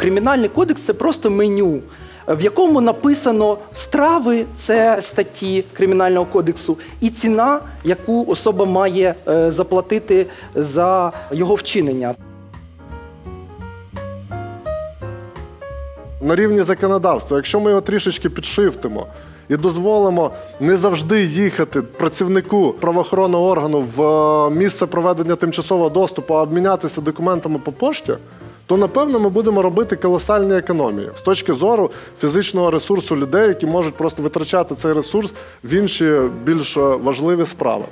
Кримінальний кодекс це просто меню, в якому написано страви, це статті Кримінального кодексу, і ціна, яку особа має е, заплатити за його вчинення. на рівні законодавства, якщо ми його трішечки підшифтимо і дозволимо не завжди їхати працівнику правоохоронного органу в е, місце проведення тимчасового доступу, а обмінятися документами по пошті, то напевно ми будемо робити колосальні економії з точки зору фізичного ресурсу людей, які можуть просто витрачати цей ресурс в інші більш важливі справи.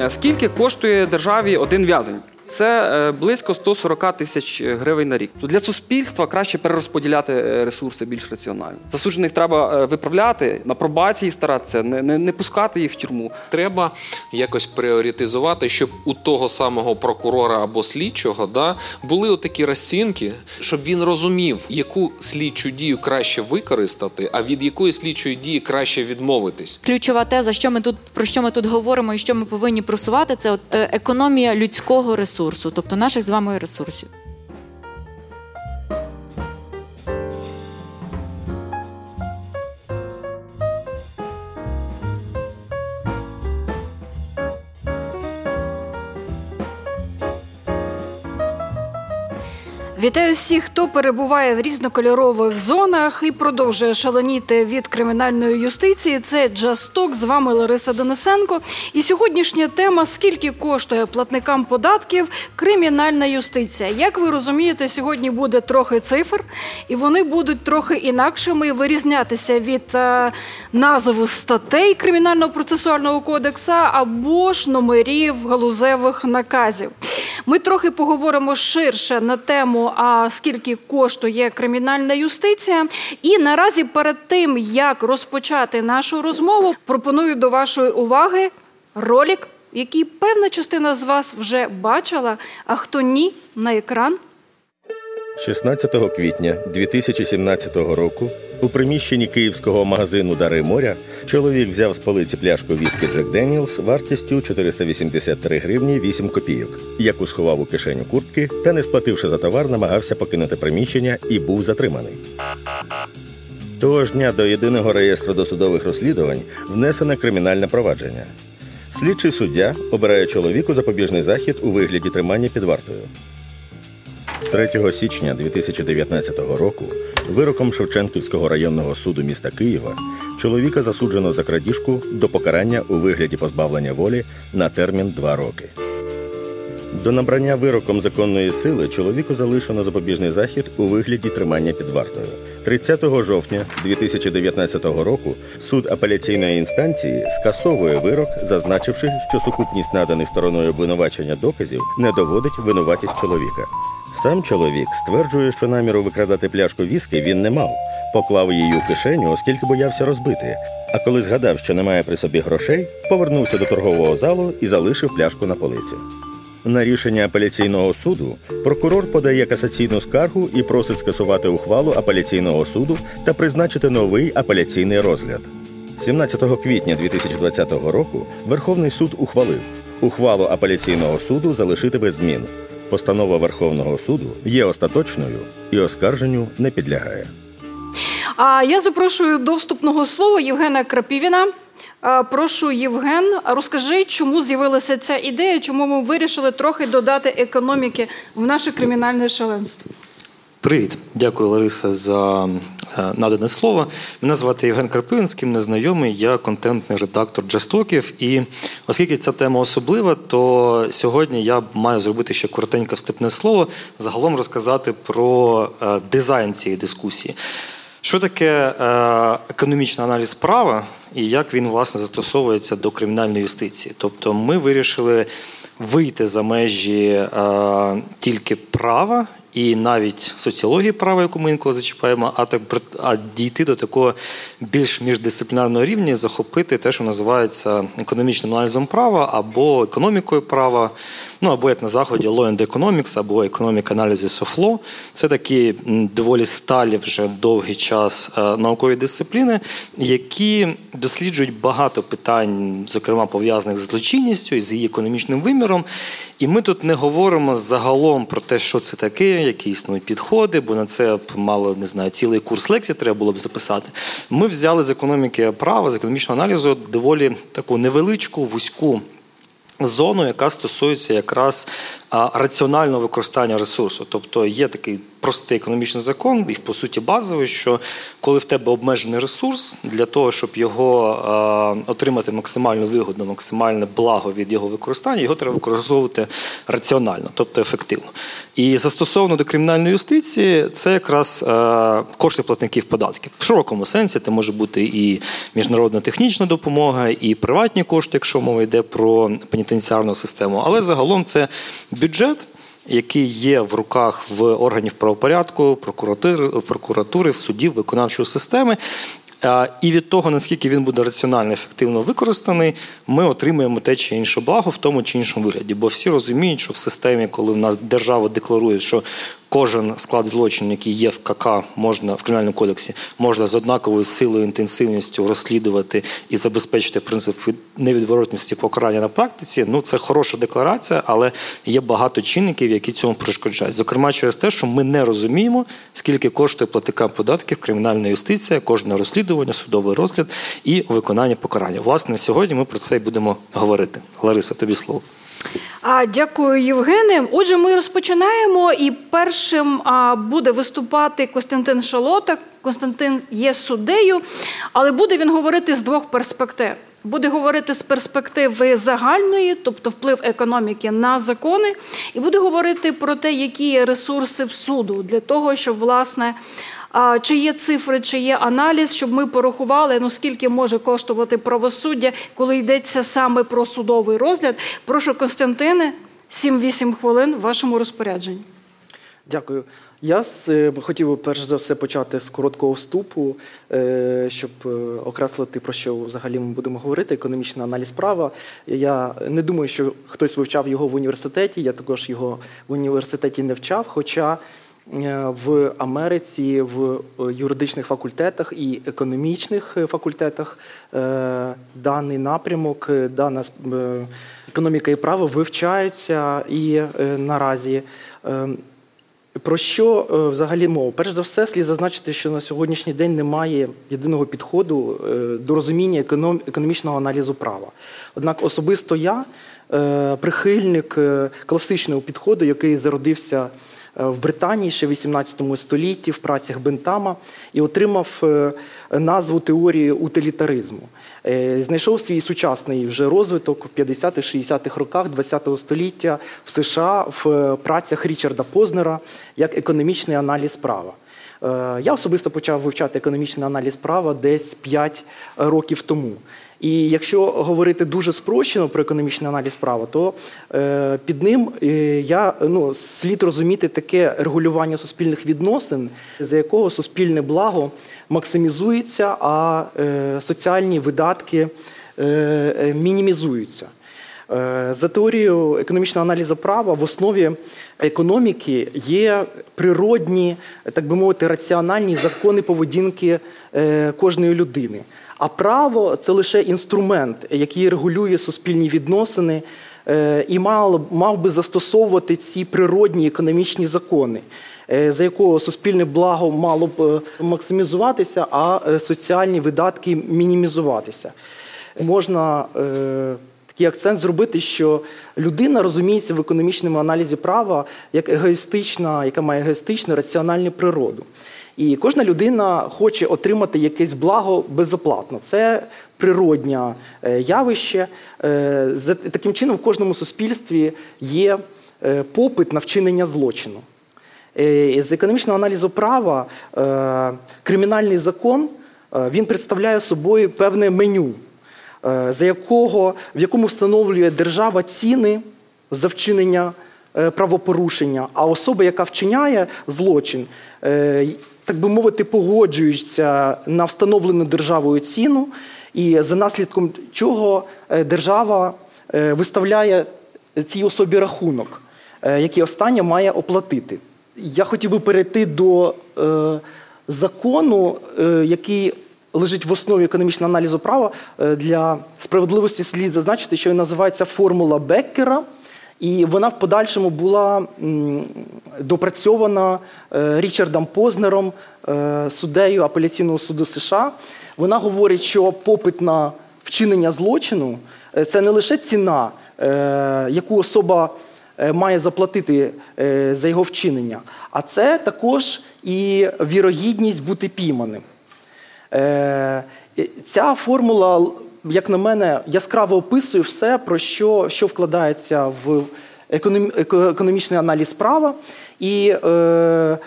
Е, Скільки коштує державі один в'язень? Це е, близько 140 тисяч гривень на рік. То для суспільства краще перерозподіляти е, ресурси більш раціонально. Засуджених треба е, виправляти, на пробації старатися, не, не, не пускати їх в тюрму. Треба якось пріоритизувати, щоб у того самого прокурора або слідчого да, були отакі розцінки, щоб він розумів, яку слідчу дію краще використати, а від якої слідчої дії краще відмовитись. Ключова теза, що ми тут про що ми тут говоримо і що ми повинні просувати, це от е, економія людського ресурсу, тобто наших з вами ресурсів. Вітаю всіх, хто перебуває в різнокольорових зонах і продовжує шаленіти від кримінальної юстиції. Це Джасток. З вами Лариса Денисенко. І сьогоднішня тема: скільки коштує платникам податків кримінальна юстиція? Як ви розумієте, сьогодні буде трохи цифр, і вони будуть трохи інакшими вирізнятися від е, назв статей кримінального процесуального кодексу або ж номерів галузевих наказів. Ми трохи поговоримо ширше на тему, а скільки коштує кримінальна юстиція. І наразі перед тим як розпочати нашу розмову, пропоную до вашої уваги ролик, який певна частина з вас вже бачила, а хто ні, на екран. 16 квітня 2017 року у приміщенні київського магазину Дари моря чоловік взяв з полиці пляшку віскі Джек Деніелс вартістю 483 гривні 8 копійок, яку сховав у кишеню куртки та, не сплативши за товар, намагався покинути приміщення і був затриманий. Того ж дня до єдиного реєстру досудових розслідувань внесене кримінальне провадження. Слідчий суддя обирає чоловіку запобіжний захід у вигляді тримання під вартою. 3 січня 2019 року вироком Шевченківського районного суду міста Києва чоловіка засуджено за крадіжку до покарання у вигляді позбавлення волі на термін 2 роки. До набрання вироком законної сили чоловіку залишено запобіжний захід у вигляді тримання під вартою. 30 жовтня 2019 року суд апеляційної інстанції скасовує вирок, зазначивши, що сукупність наданих стороною обвинувачення доказів не доводить винуватість чоловіка. Сам чоловік стверджує, що наміру викрадати пляшку віскі він не мав, поклав її у кишеню, оскільки боявся розбити. А коли згадав, що немає при собі грошей, повернувся до торгового залу і залишив пляшку на полиці. На рішення апеляційного суду прокурор подає касаційну скаргу і просить скасувати ухвалу апеляційного суду та призначити новий апеляційний розгляд. 17 квітня 2020 року Верховний суд ухвалив ухвалу апеляційного суду залишити без змін. Постанова Верховного суду є остаточною і оскарженню не підлягає. А я запрошую до вступного слова Євгена Крапівіна. Прошу, Євген, розкажи, чому з'явилася ця ідея, чому ми вирішили трохи додати економіки в наше кримінальне шаленство. Привіт, дякую, Лариса, за е, надане слово. Мене звати Євген Карпин, з ким не знайомий. Я контентний редактор Джастоків. І оскільки ця тема особлива, то сьогодні я маю зробити ще коротеньке вступне слово, загалом розказати про е, дизайн цієї дискусії. Що таке е, економічний аналіз права і як він власне застосовується до кримінальної юстиції? Тобто, ми вирішили вийти за межі е, тільки права і навіть соціології права, яку ми інколи зачіпаємо, а так а дійти до такого більш міждисциплінарного рівня, захопити те, що називається економічним аналізом права або економікою права. Ну або як на заході Law and Economics, або Economic Analysis of Law. Це такі доволі сталі вже довгий час е, наукові дисципліни, які досліджують багато питань, зокрема пов'язаних з злочинністю і з її економічним виміром. І ми тут не говоримо загалом про те, що це таке, які існують підходи, бо на це б мало не знаю, цілий курс лекцій треба було б записати. Ми взяли з економіки права, з економічного аналізу доволі таку невеличку, вузьку зону, яка стосується якраз раціонального використання ресурсу. Тобто є такий простий економічний закон, і по суті базовий, що коли в тебе обмежений ресурс, для того, щоб його отримати максимальну вигоду, максимальне благо від його використання, його треба використовувати раціонально, тобто ефективно. І застосовано до кримінальної юстиції, це якраз кошти платників податків. В широкому сенсі це може бути і міжнародна технічна допомога, і приватні кошти, якщо мова йде про пенітенціарну систему. Але загалом це бюджет. Який є в руках в органів правопорядку, прокуратури, прокуратури, судів, виконавчої системи, І від того, наскільки він буде раціонально ефективно використаний, ми отримуємо те чи інше благо в тому чи іншому вигляді. Бо всі розуміють, що в системі, коли в нас держава декларує, що кожен склад злочину, який є в КК, можна в кримінальному кодексі, можна з однаковою силою інтенсивністю розслідувати і забезпечити принцип невідворотності покарання на практиці. Ну це хороша декларація, але є багато чинників, які цьому перешкоджають. Зокрема, через те, що ми не розуміємо, скільки коштує платникам податків кримінальна юстиція, кожне розслідування, судовий розгляд і виконання покарання. Власне, сьогодні ми про це і будемо говорити. Лариса, тобі слово. Дякую, Євгене. Отже, ми розпочинаємо, і першим буде виступати Костянтин Шалота. Константин є суддею, але буде він говорити з двох перспектив. Буде говорити з перспективи загальної, тобто вплив економіки на закони, і буде говорити про те, які є ресурси в суду для того, щоб власне. Чи є цифри, чи є аналіз, щоб ми порахували, ну скільки може коштувати правосуддя, коли йдеться саме про судовий розгляд. Прошу, Константине, 7-8 хвилин в вашому розпорядженні. Дякую. Я е, хотів перш за все почати з короткого вступу, е, щоб е, окреслити про що взагалі ми будемо говорити. Економічний аналіз права. Я не думаю, що хтось вивчав його в університеті. Я також його в університеті не вчав. Хоча в Америці в е, юридичних факультетах і економічних е, факультетах е, даний напрямок, е, дана е, економіка і право вивчаються і е, наразі. е, про що е, взагалі мова? Перш за все, слід зазначити, що на сьогоднішній день немає єдиного підходу е, до розуміння економічного аналізу права. Однак особисто я е, прихильник е, класичного підходу, який зародився е, в Британії ще в 18 столітті в працях Бентама і отримав е, назву теорії утилітаризму. Е, Знайшов свій сучасний вже розвиток в 50-60-х роках ХХ століття в США в е, працях Річарда Познера як економічний аналіз права. Е, Я особисто почав вивчати економічний аналіз права десь 5 років тому. І якщо говорити дуже спрощено про економічний аналіз права, то е, під ним е, я ну, слід розуміти таке регулювання суспільних відносин, за якого суспільне благо максимізується, а е, соціальні видатки е, е, мінімізуються. Е, За теорією економічного аналізу права в основі економіки є природні, так би мовити, раціональні закони поведінки е, кожної людини. А право це лише інструмент, який регулює суспільні відносини е, і мав, би застосовувати ці природні економічні закони, е, за якого суспільне благо мало б е, максимізуватися, а соціальні видатки мінімізуватися. Можна такий акцент зробити, що людина розуміється в економічному аналізі права як егоїстична, яка має егоїстичну раціональну природу. І кожна людина хоче отримати якесь благо безоплатно. Це природнє е, явище. Е, Таким чином, в кожному суспільстві є е, попит на вчинення злочину. З економічного аналізу права кримінальний закон він представляє собою певне меню, за якого, в якому встановлює держава ціни за вчинення правопорушення, а особа, яка вчиняє злочин, так би мовити, погоджується на встановлену державою ціну, і за наслідком чого е, держава е, виставляє цій особі рахунок, е, який остання має оплатити. Я хотів би перейти до закону, який лежить в основі економічного аналізу права. Для справедливості слід зазначити, що він називається формула Беккера. І вона в подальшому була допрацьована е, Річардом Познером, е, суддею апеляційного суду США. Вона говорить, що попит на вчинення злочину е, це не лише ціна, яку особа має заплатити за його вчинення, а це також і вірогідність бути пійманим. Ця формула, як на мене, яскраво описує все, про що, що вкладається в економ- економічний аналіз права, і е,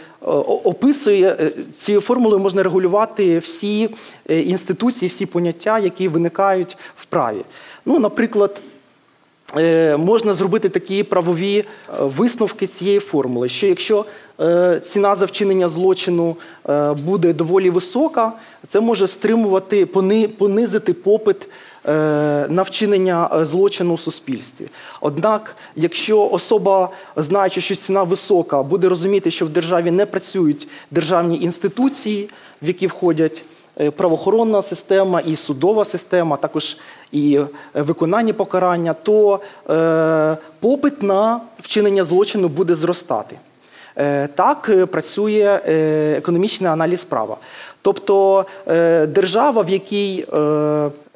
описує е, цією формулою можна регулювати всі е, інституції, всі поняття, які виникають в праві. Ну, наприклад, можна зробити такі правові е, висновки цієї формули, що якщо е, ціна за вчинення злочину е, буде доволі висока, це може стримувати, пони- понизити попит е, на вчинення е, злочину в суспільстві. Однак, якщо особа, знаючи, що ціна висока, буде розуміти, що в державі не працюють державні інституції, в які входять е, правоохоронна система і судова система, також і е, виконання покарання, то е, попит на вчинення злочину буде зростати. Е, Так працює економічний аналіз права. Тобто держава, в якій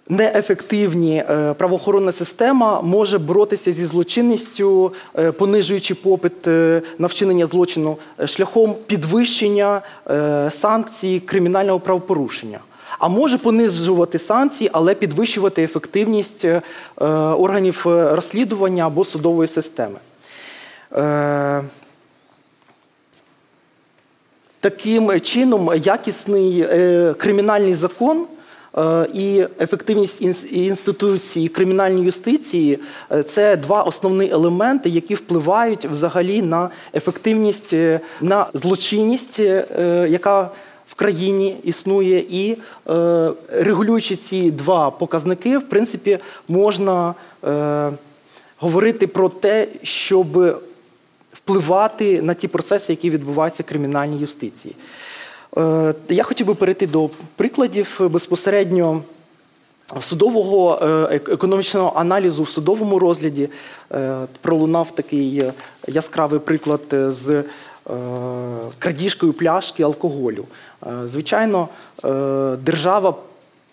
неефективні правоохоронна система може боротися зі злочинністю, понижуючи попит на вчинення злочину шляхом підвищення санкцій кримінального правопорушення. А може понижувати санкції, але підвищувати ефективність е, органів е, розслідування або судової системи. Е, Таким чином, якісний кримінальний закон і ефективність інс- інституції кримінальної юстиції це два основні елементи, які впливають взагалі на ефективність, на злочинність, яка в країні існує, і е, регулюючи ці два показники, в принципі, можна е, говорити про те, щоб впливати на ті процеси, які відбуваються в кримінальній юстиції. Е, Я хотів би перейти до прикладів безпосередньо судового е, економічного аналізу в судовому розгляді. Е, Пролунав такий яскравий приклад з е, крадіжкою пляшки алкоголю. Е, Звичайно, е, держава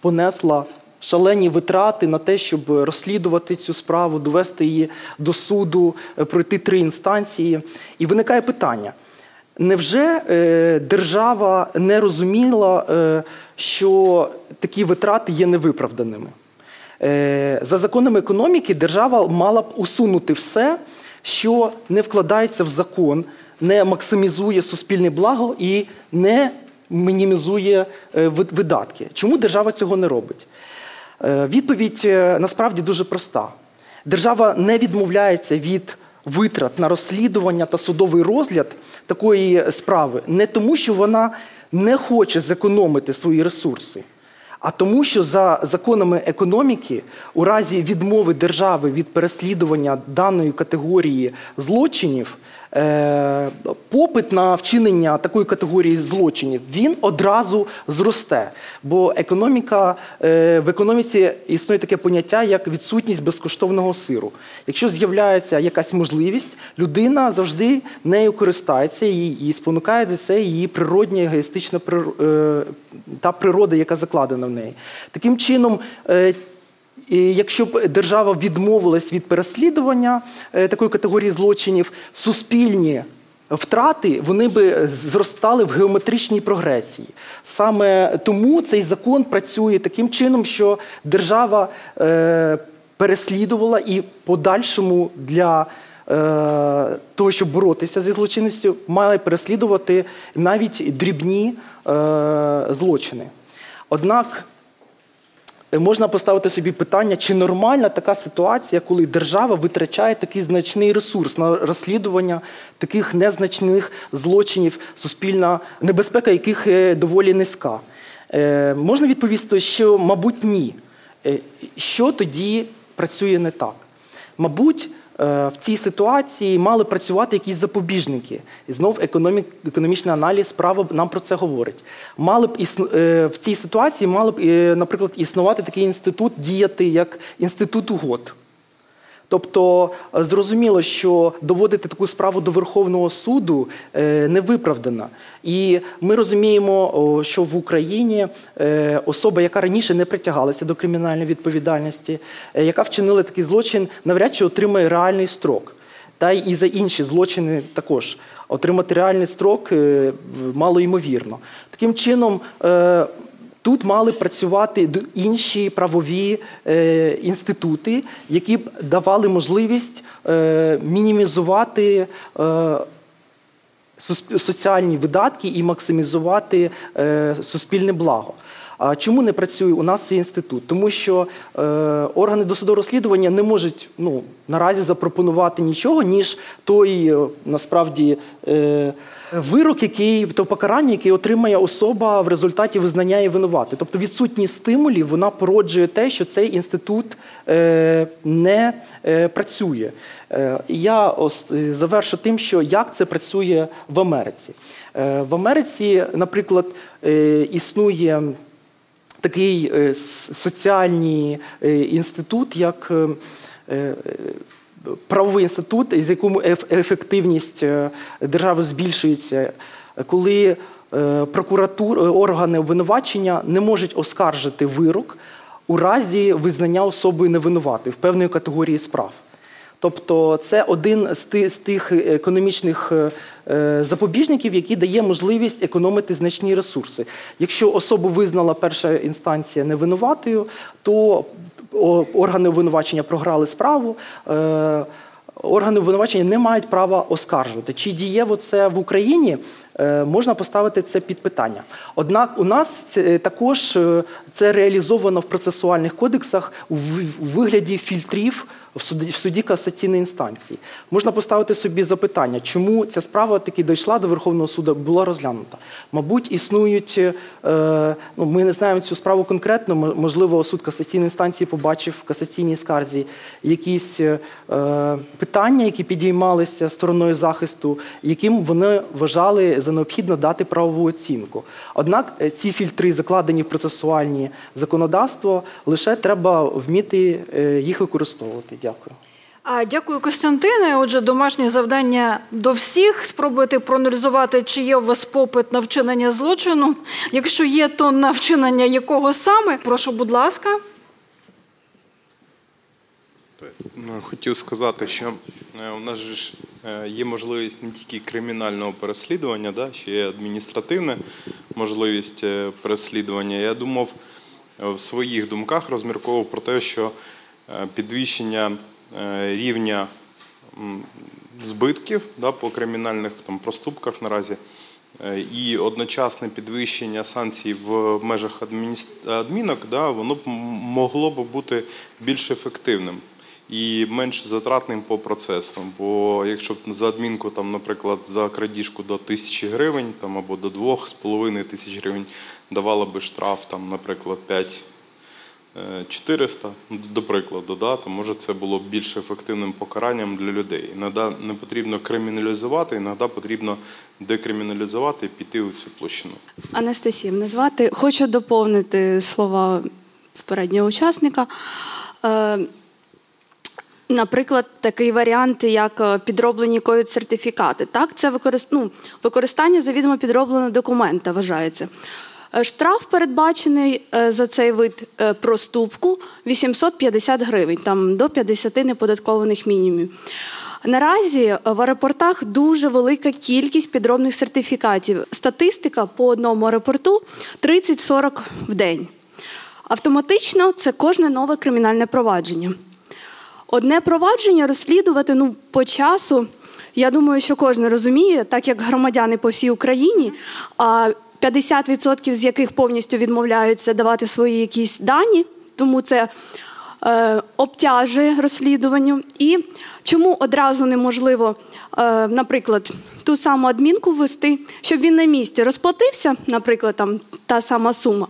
понесла шалені витрати на те, щоб розслідувати цю справу, довести її до суду, е, пройти три інстанції. І виникає питання: невже держава не розуміла, що такі витрати є невиправданими? За законами економіки держава мала б усунути все, що не вкладається в закон, не максимізує суспільне благо і не мінімізує е, видатки. Чому держава цього не робить? Е, Відповідь е, насправді дуже проста. Держава не відмовляється від витрат на розслідування та судовий розгляд такої справи не тому, що вона не хоче зекономити свої ресурси, а тому, що за законами економіки, у разі відмови держави від переслідування даної категорії злочинів, попит на вчинення такої категорії злочинів він одразу зросте. Бо економіка е, в економіці існує таке поняття, як відсутність безкоштовного сиру. Якщо з'являється якась можливість, людина завжди нею користається і, спонукає до це її природня егоїстична е, та природа, яка закладена в неї. Таким чином. Е, і якщо б держава відмовилась від переслідування е, такої категорії злочинів, суспільні втрати вони би зростали в геометричній прогресії. Саме тому цей закон працює таким чином, що держава е, переслідувала і подальшому для е, того, щоб боротися зі злочинністю, має переслідувати навіть дрібні е, злочини. Однак можна поставити собі питання, чи нормальна така ситуація, коли держава витрачає такий значний ресурс на розслідування таких незначних злочинів, суспільна небезпека яких е, доволі низька. Е, можна відповісти, що, мабуть, ні. Е, що тоді працює не так? Мабуть, в цій ситуації мали працювати якісь запобіжники. І знов економік, економічний аналіз справа нам про це говорить. Мали б е, в цій ситуації мали б, е, наприклад, існувати такий інститут, діяти як інститут угод. Тобто е, зрозуміло, що доводити таку справу до Верховного суду е, не виправдано. І ми розуміємо, що в Україні е, особа, яка раніше не притягалася до кримінальної відповідальності, яка вчинила такий злочин, навряд чи отримає реальний строк. Та й і за інші злочини також отримати реальний строк мало ймовірно. Таким чином. Тут мали працювати інші правові е, інститути, які б давали можливість е, мінімізувати е, соціальні видатки і максимізувати е, суспільне благо. А чому не працює у нас цей інститут? Тому що е, органи досудового розслідування не можуть ну, наразі запропонувати нічого, ніж той е, насправді е, вирок, який то покарання, яке отримає особа в результаті визнання її винуватою. Тобто відсутність стимулів вона породжує те, що цей інститут е, не е, працює. Е, і я завершу тим, що як це працює в Америці. В Америці, наприклад, існує такий соціальний інститут, як правовий інститут, з якому еф- ефективність е, держави збільшується, коли е, прокуратура, органи обвинувачення не можуть оскаржити вирок у разі визнання особою невинуватою в певної категорії справ. Тобто це один з тих економічних е, запобіжників, який дає можливість економити значні ресурси. Якщо особу визнала перша інстанція невинуватою, то органи обвинувачення програли справу. е, Органи обвинувачення не мають права оскаржувати. Чи дієво це в Україні? Е, Можна поставити це під питання. Однак у нас це також е, це реалізовано в процесуальних кодексах в вигляді фільтрів в суді, в суді касаційної інстанції. Можна поставити собі запитання, чому ця справа таки дійшла до Верховного суду, була розглянута. Мабуть, існують, е, ну, ми не знаємо цю справу конкретно, можливо, суд касаційної інстанції побачив в касаційній скарзі якісь е, питання, які підіймалися стороною захисту, яким вони вважали за необхідно дати правову оцінку. Однак е, ці фільтри закладені в процесуальні законодавство, лише треба вміти е, їх використовувати. Дякую. А, Дякую, Костянтине. Отже, домашнє завдання до всіх. Спробуйте проаналізувати, чи є у вас попит на вчинення злочину. Якщо є, то на вчинення якого саме? Прошу, будь ласка. Ну, Хотів сказати, що е, у нас ж е, є можливість не тільки кримінального переслідування, да, ще є адміністративна можливість е, переслідування. Я думав в своїх думках розмірковував про те, що підвищення е, рівня збитків да, по кримінальних там, проступках наразі. е, І одночасне підвищення санкцій в межах адмінок, да, воно б могло б бути більш ефективним і менш затратним по процесу. Бо якщо за адмінку, там, наприклад, за крадіжку до тисячі гривень там, або до двох з половиною тисяч гривень давала би штраф, там, наприклад, 5 е, 400, ну, до прикладу, да, то може це було більш ефективним покаранням для людей. Іноді не потрібно криміналізувати, іноді потрібно декриміналізувати і піти у цю площину. Анастасія мене звати. Хочу доповнити слова попереднього учасника. Е, Наприклад, такий варіант, як е, підроблені ковід-сертифікати. Так, це використ... ну, використання завідомо підробленого документа вважається. Е, Штраф передбачений е, за цей вид е, проступку 850 гривень, там до 50 неподаткованих мінімумів. Наразі в аеропортах дуже велика кількість підробних сертифікатів. Статистика по одному аеропорту 30-40 в день. Автоматично це кожне нове кримінальне провадження. Одне провадження розслідувати ну, по часу. Я думаю, що кожен розуміє, так як громадяни по всій Україні, а 50% з яких повністю відмовляються давати свої якісь дані, тому це е, обтяжує розслідуванню. І чому одразу неможливо, е, наприклад, ту саму адмінку ввести, щоб він на місці розплатився, наприклад, там та сама сума.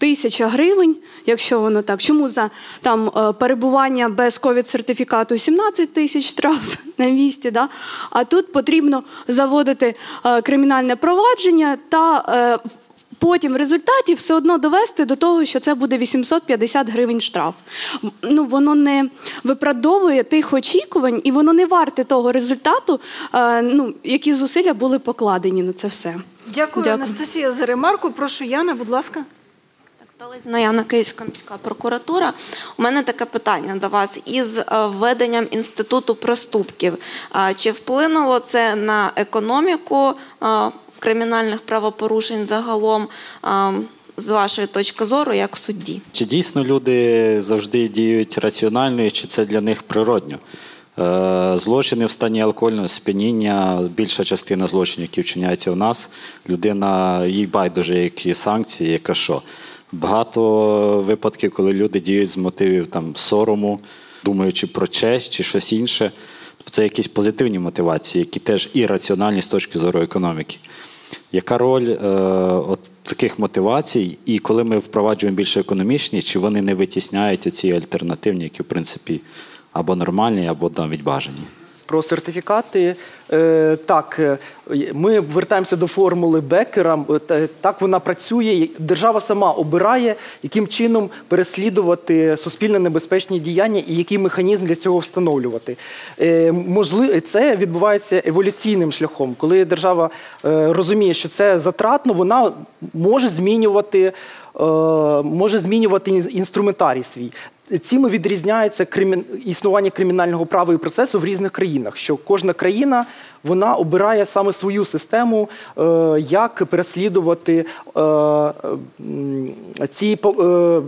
Тисяча гривень, якщо воно так. Чому за там е, перебування без ковід-сертифікату 17 тисяч штраф на місці? Да? А тут потрібно заводити е, кримінальне провадження та е, Потім в результаті все одно довести до того, що це буде 850 гривень штраф. Ну воно не виправдовує тих очікувань, і воно не варте того результату, е, ну які зусилля були покладені на це все. Дякую, Дякую. Анастасія, за ремарку. Прошу, Яна, будь ласка. Яна Київська міська прокуратура. У мене таке питання до вас із е, введенням інституту проступків. А Чи вплинуло це на економіку е, кримінальних правопорушень загалом е, з вашої точки зору, як судді? Чи дійсно люди завжди діють раціонально, і чи це для них природньо? Е, Злочини в стані алкогольного сп'яніння, більша частина злочинів, які вчиняються у нас, людина їй байдуже, які санкції, яка що. Багато випадків, коли люди діють з мотивів там, сорому, думаючи про честь чи щось інше. Тобто це якісь позитивні мотивації, які теж і раціональні з точки зору економіки. Яка роль е, от таких мотивацій, і коли ми впроваджуємо більше економічні, чи вони не витісняють оці альтернативні, які в принципі або нормальні, або навіть бажані? Про сертифікати. Е, так, е, ми вертаємося до формули Беккера. Е, Так вона працює. Держава сама обирає, яким чином переслідувати суспільно небезпечні діяння і який механізм для цього встановлювати. Можливо, це відбувається еволюційним шляхом. Коли держава розуміє, що це затратно, вона може змінювати, може змінювати інструментарій свій. Цим і відрізняється кримін... існування кримінального права і процесу в різних країнах. Що кожна країна вона обирає саме свою систему, е, як переслідувати е, ці е,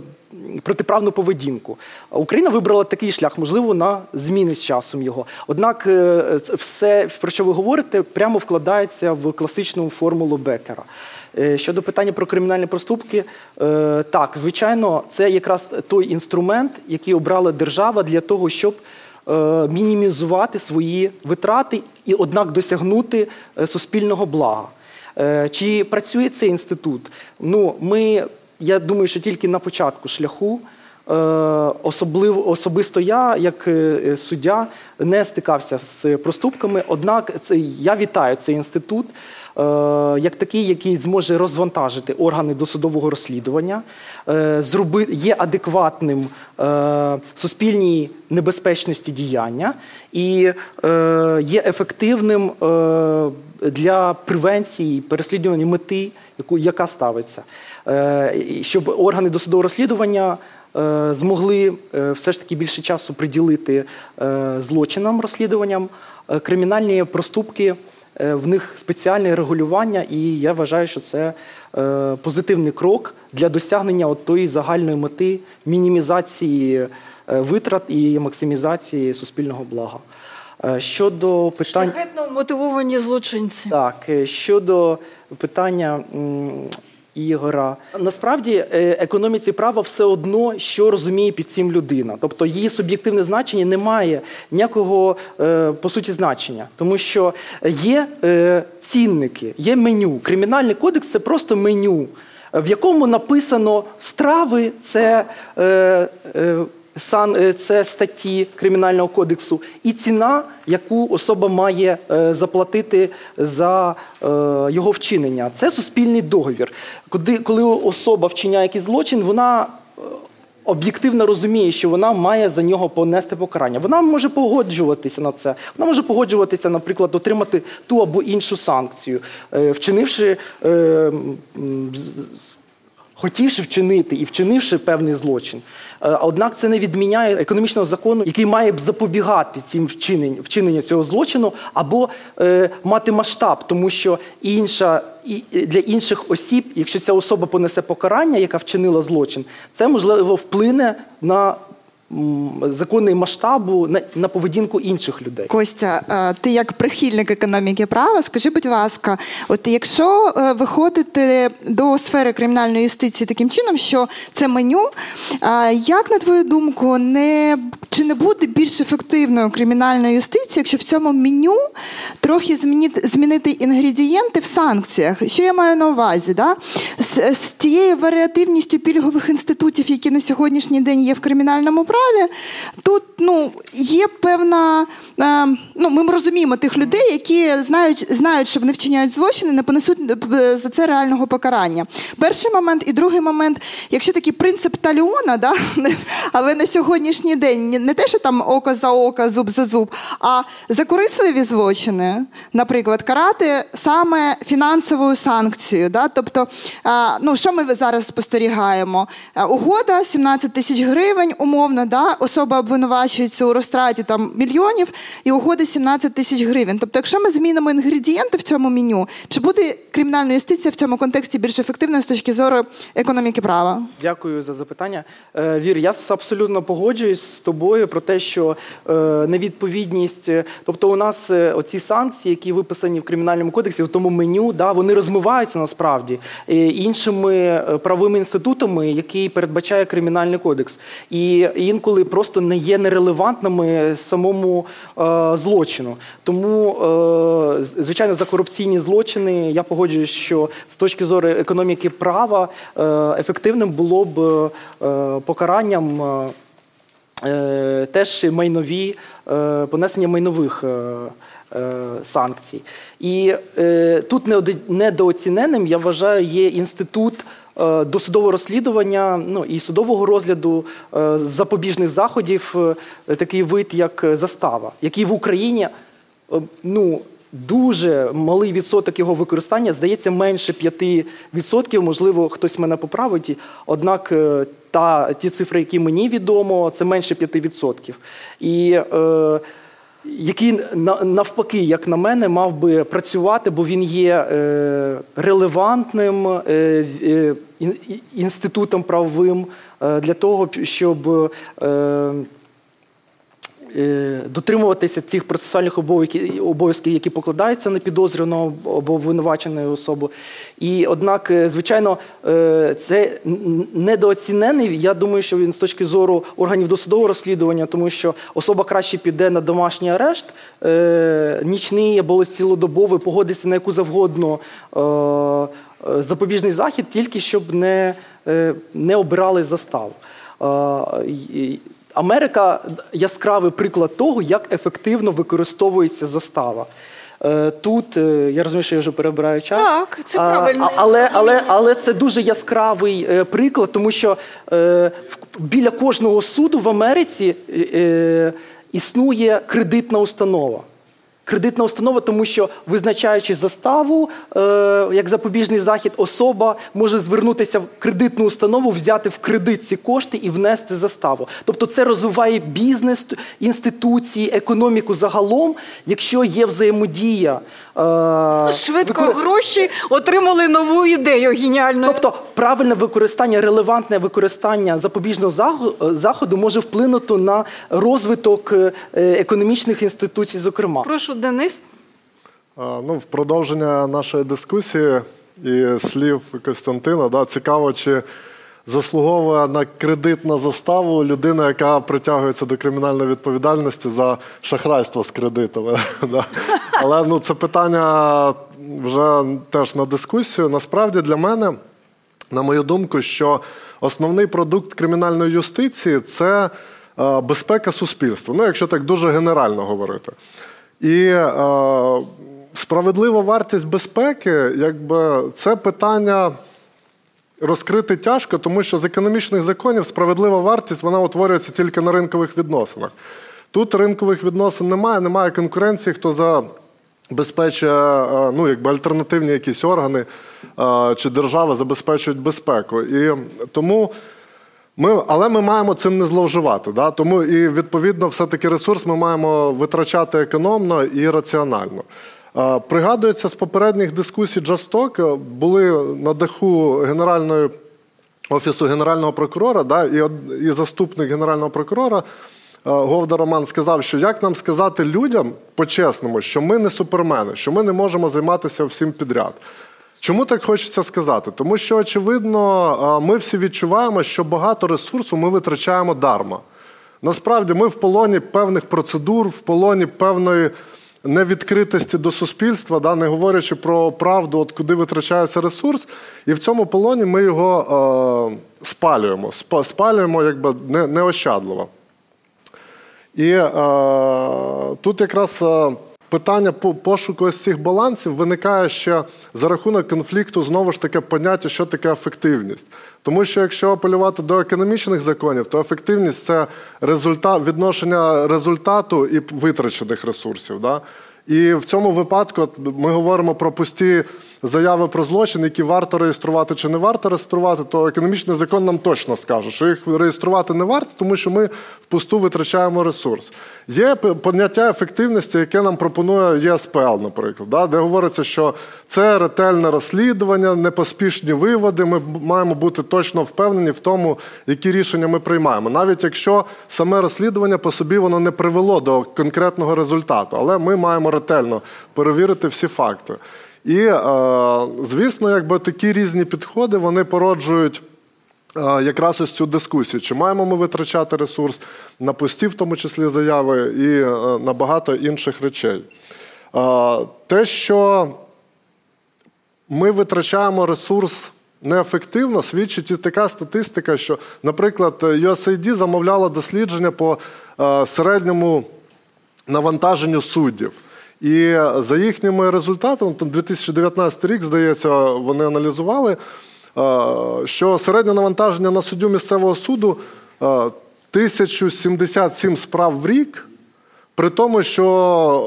протиправну поведінку. Україна вибрала такий шлях, можливо, вона змінить з часом його. Однак, все, про що ви говорите, прямо вкладається в класичну формулу Беккера. Е, Щодо питання про кримінальні проступки, е, так, звичайно, це якраз той інструмент, який обрала держава для того, щоб е, мінімізувати свої витрати і, однак, досягнути суспільного блага. Чи працює цей інститут? Ну, ми, я думаю, що тільки на початку шляху. Особливо особисто я, як суддя, не стикався з проступками. Однак це я вітаю цей інститут як такий, який зможе розвантажити органи досудового розслідування, е, є адекватним е, суспільній небезпечності діяння і е, є ефективним е, для превенції переслідування мети, яка ставиться, Е, щоб органи досудового розслідування. е, Змогли е, все ж таки більше часу приділити е, злочинам, розслідуванням, Е, кримінальні проступки, е, в них спеціальне регулювання, і я вважаю, що це е, позитивний крок для досягнення от тої загальної мети мінімізації е, витрат і максимізації суспільного блага. Е, Щодо питань. Шляхетно мотивовані злочинці. Так, е, щодо питання Ігора, насправді е, економіці права все одно, що розуміє під цим людина. Тобто її суб'єктивне значення не має ніякого е, по суті значення, тому що є е, цінники, є меню. Кримінальний кодекс це просто меню, в якому написано страви, це. Сан, е, це статті Кримінального кодексу, і ціна, яку особа має е, заплатити за е, його вчинення. Це суспільний договір. Коли, коли особа вчиняє якийсь злочин, вона об'єктивно розуміє, що вона має за нього понести покарання. Вона може погоджуватися на це. Вона може погоджуватися, наприклад, отримати ту або іншу санкцію, вчинивши. хотівши вчинити і вчинивши певний злочин. Е, Однак це не відміняє економічного закону, який має б запобігати цим вчинень, вчиненню цього злочину або е, мати масштаб, тому що інша і для інших осіб, якщо ця особа понесе покарання, яка вчинила злочин, це можливо вплине на м, закони масштабу на, на поведінку інших людей. Костя, е, ти як прихильник економіки права, скажи, будь ласка, от якщо е, виходити до сфери кримінальної юстиції таким чином, що це меню, е, як на твою думку, не чи не буде більш ефективною кримінальна юстиція, якщо в цьому меню трохи змінити, змінити інгредієнти в санкціях? Що я маю на увазі? Да? З, з тією варіативністю пільгових інститутів, які на сьогоднішній день є в кримінальному праві, тут ну, є певна. Е, ну, ми розуміємо тих людей, які знають, знають, що вони вчиняють злочини, не понесуть е, за це реального покарання. Перший момент і другий момент, якщо такий принцип таліона, да, але на сьогоднішній день не- те, що там око за око, зуб за зуб, а за корисливі злочини, наприклад, карати саме фінансовою санкцією. Да? Тобто, е, ну, що ми зараз спостерігаємо? Е, Угода 17 тисяч гривень, умовно, да? особа обвинувачується у розтраті там, мільйонів, і угода 17 тисяч гривень. Тобто, якщо ми змінимо інгредієнти в цьому меню, чи буде кримінальна юстиція в цьому контексті більш ефективною з точки зору економіки права? Дякую за запитання. Е, Вір, я абсолютно погоджуюсь з тобою про те, що е, невідповідність, е, тобто у нас оці санкції, які виписані в кримінальному кодексі, в тому меню, да, вони розмиваються насправді іншими правовими інститутами, які передбачає кримінальний кодекс, і інколи просто не є нерелевантними самому е, злочину. Тому, е, звичайно, за корупційні злочини я погоджуюсь, що з точки зору економіки права е, ефективним було б е, покаранням. е, е, теж майнові е, понесення майнових е, е, санкцій. І е, тут недооціненим, я вважаю, є інститут. Е, Досудового розслідування ну, і судового розгляду е, запобіжних заходів, е, такий вид, як застава, який в Україні ну, дуже малий відсоток його використання, здається, менше 5%, можливо, хтось мене поправить. Однак та, ті цифри, які мені відомо, це менше 5%. І е, який навпаки, як на мене, мав би працювати, бо він є е, релевантним е, е, інститутом правовим для того, щоб дотримуватися цих процесуальних обов'язків, які покладаються на підозрюваного або обвинуваченої особи. І однак, е, звичайно, е, це недооцінений. Я думаю, що він з точки зору органів досудового розслідування, тому що особа краще піде на домашній арешт, е, нічний або цілодобовий, погодиться на яку завгодно. е, е, Запобіжний захід, тільки щоб не, е, не обирали заставу. Америка яскравий приклад того, як ефективно використовується застава. Е, Тут е, я розумію, що я вже перебираю час. Так, це правильно. а- але, але, але це дуже яскравий е, приклад, тому що е, біля кожного суду в Америці е, існує кредитна установа. Кредитна установа, тому що визначаючи заставу е, як запобіжний захід, особа може звернутися в кредитну установу, взяти в кредит ці кошти і внести заставу. Тобто це розвиває бізнес, інституції, економіку загалом, якщо є взаємодія. Е, Швидко викор- гроші отримали нову ідею геніальну. Тобто правильне використання, релевантне використання запобіжного заго- заходу може вплинути на розвиток е, економічних інституцій, зокрема. Прошу, Денис. Ну, в продовження нашої дискусії і слів Костянтина, да, цікаво, чи заслуговує на кредит на заставу людина, яка притягується до кримінальної відповідальності за шахрайство з кредитами. да. Але ну, це питання вже теж на дискусію. Насправді для мене, на мою думку, що основний продукт кримінальної юстиції це безпека суспільства. Ну, якщо так дуже генерально говорити. І е, справедлива вартість безпеки, якби це питання розкрити тяжко, тому що з економічних законів справедлива вартість вона утворюється тільки на ринкових відносинах. Тут ринкових відносин немає, немає конкуренції, хто забезпечує е, ну, якби альтернативні якісь органи е, чи держава забезпечують безпеку. І тому. Ми, але ми маємо цим не зловживати. Да? Тому і відповідно, все-таки ресурс ми маємо витрачати економно і раціонально. Е, Пригадується з попередніх дискусій Джасток, були на даху Генеральної Офісу Генерального прокурора, да, і, і заступник Генерального прокурора е, Говда Роман сказав, що як нам сказати людям по-чесному, що ми не супермени, що ми не можемо займатися всім підряд. Чому так хочеться сказати? Тому що, очевидно, ми всі відчуваємо, що багато ресурсу ми витрачаємо дарма. Насправді, ми в полоні певних процедур, в полоні певної невідкритості до суспільства, да, не говорячи про правду, от куди витрачається ресурс, і в цьому полоні ми його е, спалюємо, спалюємо якби не, неощадливо. І е, тут якраз питання пошуку ось цих балансів виникає ще за рахунок конфлікту знову ж таке поняття, що таке ефективність. Тому що якщо апелювати до економічних законів, то ефективність це результат, відношення результату і витрачених ресурсів. Да? І в цьому випадку ми говоримо про пусті заяви про злочин, які варто реєструвати чи не варто реєструвати, то економічний закон нам точно скаже, що їх реєструвати не варто, тому що ми впусту витрачаємо ресурс. Є поняття ефективності, яке нам пропонує ЄСПЛ, наприклад, да, де говориться, що це ретельне розслідування, непоспішні виводи. Ми маємо бути точно впевнені в тому, які рішення ми приймаємо, навіть якщо саме розслідування по собі воно не привело до конкретного результату, але ми маємо ретельно перевірити всі факти. І, е, звісно, якби такі різні підходи вони породжують. е, Якраз ось цю дискусію, чи маємо ми витрачати ресурс на пусті, в тому числі заяви, і е, на багато інших речей. Те, що ми витрачаємо ресурс неефективно, свідчить і така статистика, що, наприклад, USAID замовляла дослідження по середньому навантаженню суддів. І за їхніми результатами, там 2019 рік, здається, вони аналізували, е, що середнє навантаження на суддю місцевого суду е, 1077 справ в рік. При тому, що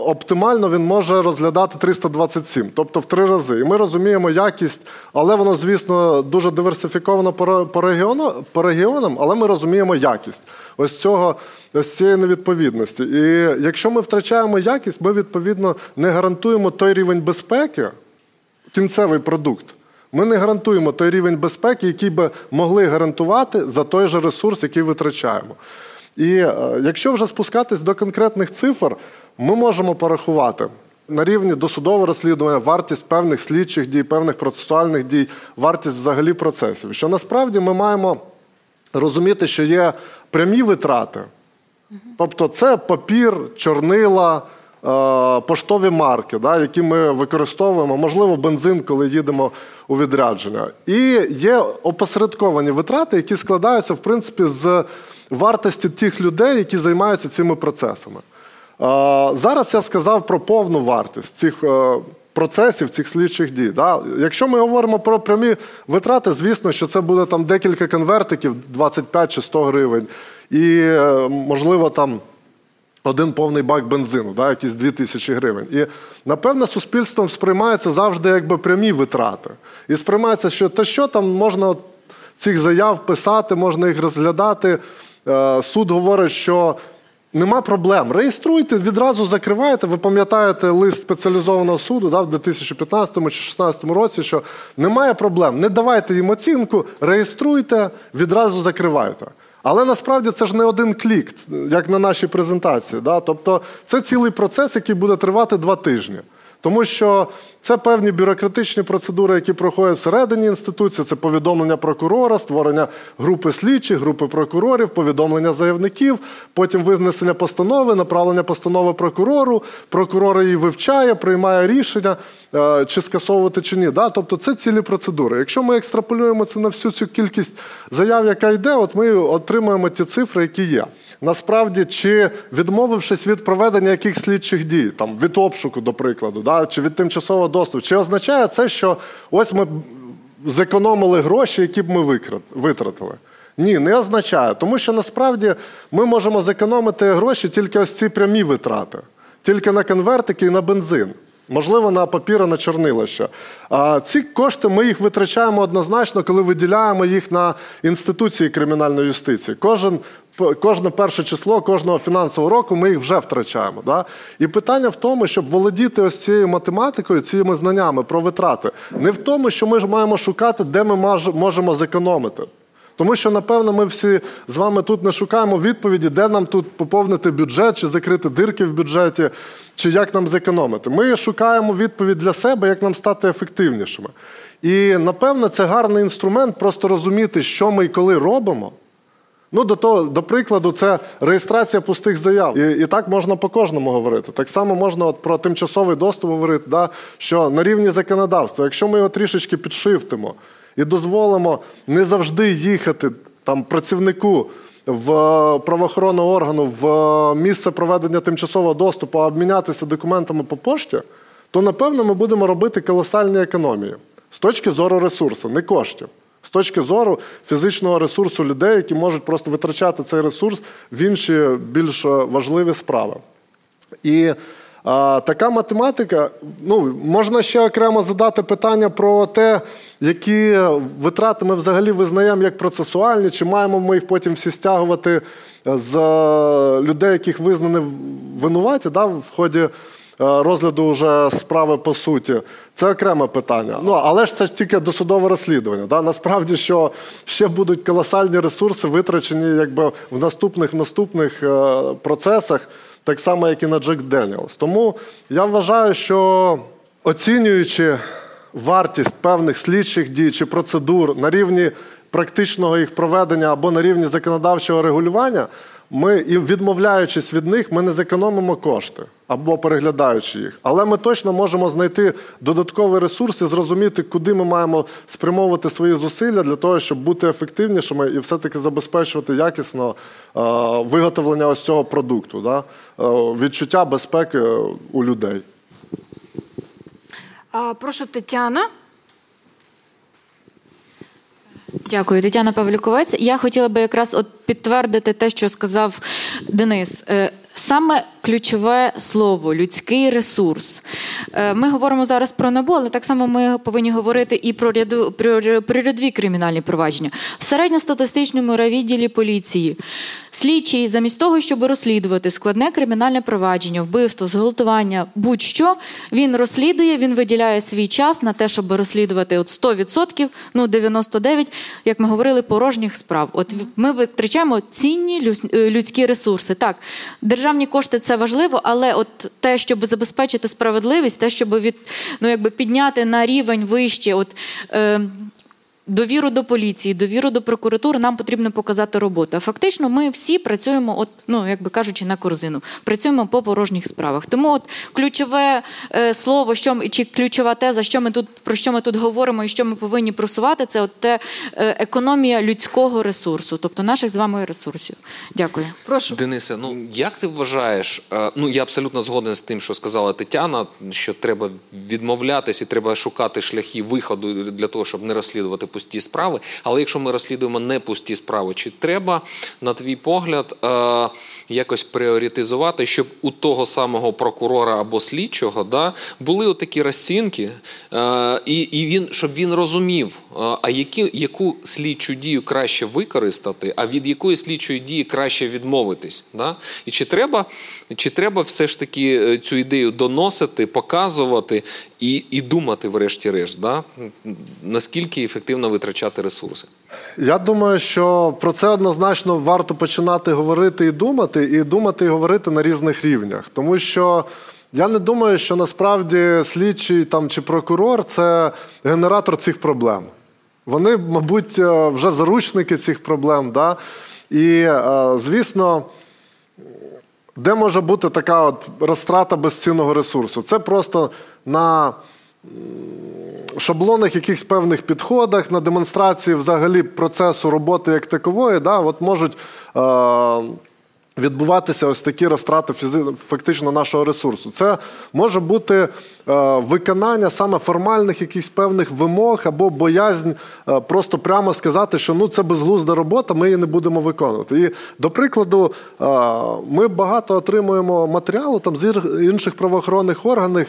оптимально він може розглядати 327, тобто в три рази. І ми розуміємо якість, але воно, звісно, дуже диверсифіковано по, регіону, по регіонам, але ми розуміємо якість ось цього, ось цієї невідповідності. І якщо ми втрачаємо якість, ми відповідно не гарантуємо той рівень безпеки, кінцевий продукт. Ми не гарантуємо той рівень безпеки, який би могли гарантувати за той же ресурс, який витрачаємо. І е, якщо вже спускатись до конкретних цифр, ми можемо порахувати на рівні досудового розслідування вартість певних слідчих дій, певних процесуальних дій, вартість взагалі процесів. Що насправді ми маємо розуміти, що є прямі витрати, тобто це папір, чорнила. е, Поштові марки, да, які ми використовуємо, можливо, бензин, коли їдемо у відрядження. І є опосередковані витрати, які складаються, в принципі, з вартості тих людей, які займаються цими процесами. Зараз я сказав про повну вартість цих е, процесів, цих слідчих дій. Якщо ми говоримо про прямі витрати, звісно, що це буде там декілька конвертиків, 25 чи 100 гривень, і, е, можливо, там. Один повний бак бензину, да, якісь 2 тисячі гривень. І напевне суспільством сприймається завжди якби прямі витрати. І сприймається, що те, що там можна цих заяв писати, можна їх розглядати. Е, Суд говорить, що нема проблем. Реєструйте, відразу закриваєте. Ви пам'ятаєте лист спеціалізованого суду да, в 2015 чи 2016 році, що немає проблем. Не давайте їм оцінку, реєструйте, відразу закривайте. Але насправді це ж не один клік, як на нашій презентації. Да? Тобто це цілий процес, який буде тривати два тижні. Тому що це певні бюрократичні процедури, які проходять всередині інституції. Це повідомлення прокурора, створення групи слідчих, групи прокурорів, повідомлення заявників, потім винесення постанови, направлення постанови прокурору. Прокурор її вивчає, приймає рішення, чи скасовувати чи ні. Да? Тобто це цілі процедури. Якщо ми екстраполюємо це на всю цю кількість заяв, яка йде, от ми отримуємо ті цифри, які є. Насправді, чи відмовившись від проведення яких слідчих дій, там від обшуку, до прикладу, да, чи від тимчасового доступу, чи означає це, що ось ми зекономили гроші, які б ми витратили? Ні, не означає, тому що насправді ми можемо зекономити гроші тільки ось ці прямі витрати, тільки на конвертики і на бензин. Можливо, на папір на чорнила ще. А ці кошти ми їх витрачаємо однозначно, коли виділяємо їх на інституції кримінальної юстиції. Кожен Кожне перше число кожного фінансового року ми їх вже втрачаємо. Да? І питання в тому, щоб володіти ось цією математикою, цими знаннями про витрати, не в тому, що ми маємо шукати, де ми можемо зекономити. Тому що, напевно, ми всі з вами тут не шукаємо відповіді, де нам тут поповнити бюджет, чи закрити дирки в бюджеті, чи як нам зекономити. Ми шукаємо відповідь для себе, як нам стати ефективнішими. І напевно, це гарний інструмент просто розуміти, що ми і коли робимо. Ну, до того, до прикладу, це реєстрація пустих заяв. І, і так можна по кожному говорити. Так само можна от про тимчасовий доступ говорити, да, що на рівні законодавства, якщо ми його трішечки підшифтимо і дозволимо не завжди їхати там працівнику в е, правоохоронного органу в е, місце проведення тимчасового доступу, а обмінятися документами по пошті, то напевно ми будемо робити колосальні економії з точки зору ресурсу, не коштів. З точки зору фізичного ресурсу людей, які можуть просто витрачати цей ресурс в інші більш важливі справи. І така математика, ну, можна ще окремо задати питання про те, які витрати ми взагалі визнаємо як процесуальні, чи маємо ми їх потім всі стягувати з людей, яких визнані винуваті да, в ході е, розгляду вже справи по суті. Це окреме питання. Ну, але ж це ж тільки досудове розслідування. Да? Насправді, що ще будуть колосальні ресурси витрачені якби, в наступних наступних е, процесах, так само, як і на Джек Деніелс. Тому я вважаю, що оцінюючи вартість певних слідчих дій чи процедур на рівні практичного їх проведення або на рівні законодавчого регулювання, ми і відмовляючись від них, ми не зекономимо кошти або переглядаючи їх. Але ми точно можемо знайти додаткові ресурси, і зрозуміти, куди ми маємо спрямовувати свої зусилля для того, щоб бути ефективнішими і все-таки забезпечувати якісно е, виготовлення ось цього продукту, да? е, відчуття безпеки у людей. Прошу, Тетяна. Дякую, Тетяна Павлюковець. Я хотіла би якраз от підтвердити те, що сказав Денис. Саме ключове слово людський ресурс. Е, Ми говоримо зараз про НАБУ, але так само ми повинні говорити і про ряду про, про рядові кримінальні провадження. В середньостатистичному відділі поліції слідчий, замість того, щоб розслідувати складне кримінальне провадження, вбивство, зґвалтування, будь-що він розслідує, він виділяє свій час на те, щоб розслідувати от 100%, ну 99%, як ми говорили, порожніх справ. От ми витрачаємо цінні е, людські ресурси. Так, державні кошти це важливо, але от те, щоб забезпечити справедливість, те, щоб від ну якби підняти на рівень вище, от. Е, Довіру до поліції, довіру до прокуратури нам потрібно показати роботу. А фактично, ми всі працюємо, от ну як би кажучи, на корзину, працюємо по порожніх справах. Тому, от ключове е, слово, що чи ключова теза, що ми тут про що ми тут говоримо і що ми повинні просувати, це от те е, економія людського ресурсу, тобто наших з вами ресурсів. Дякую. Прошу. Денисе, ну як ти вважаєш? е, Ну я абсолютно згоден з тим, що сказала Тетяна, що треба відмовлятися і треба шукати шляхи виходу для того, щоб не розслідувати пусті справи. Але якщо ми розслідуємо не пусті справи, чи треба, на твій погляд, е, якось пріоритизувати, щоб у того самого прокурора або слідчого да, були отакі розцінки, е, і, і він щоб він розумів, е, а які, яку слідчу дію краще використати, а від якої слідчої дії краще відмовитись. Да? І чи треба, чи треба все ж таки е, цю ідею доносити, показувати і, і думати, врешті-решт, да? наскільки ефективно витрачати ресурси? Я думаю, що про це однозначно варто починати говорити і думати, і думати і говорити на різних рівнях. Тому що я не думаю, що насправді слідчий там чи прокурор це генератор цих проблем. Вони, мабуть, е, вже заручники цих проблем. Да? І, е, звісно, де може бути така от розтрата безцінного ресурсу? Це просто на шаблонах, якихось певних підходах, на демонстрації взагалі процесу роботи як такової, да, от можуть е, відбуватися ось такі розтрати фактично нашого ресурсу. Це може бути е, виконання саме формальних якихось певних вимог або боязнь е, просто прямо сказати, що ну це безглузда робота, ми її не будемо виконувати. І до прикладу, е, ми багато отримуємо матеріалу там з інших правоохоронних органів,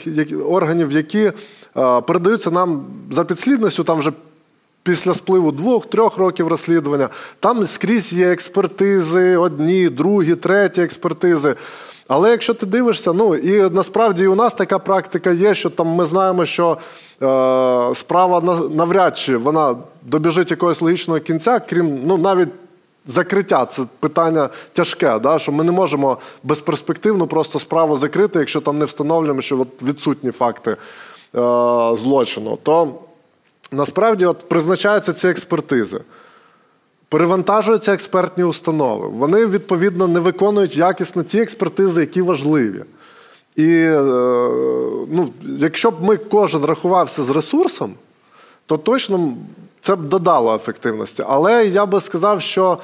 органів, які передаються нам за підслідністю, там вже після спливу двох-трьох років розслідування. Там скрізь є експертизи, одні, другі, треті експертизи. Але якщо ти дивишся, ну і насправді і у нас така практика є, що там ми знаємо, що е, справа навряд чи вона добіжить якогось логічного кінця, крім ну навіть закриття. Це питання тяжке, да? що ми не можемо безперспективно просто справу закрити, якщо там не встановлюємо, що от відсутні факти е, злочину. То насправді от призначаються ці експертизи. Перевантажуються експертні установи. Вони відповідно не виконують якісно ті експертизи, які важливі. І е, ну, якщо б ми кожен рахувався з ресурсом, то точно це б додало ефективності. Але я би сказав, що,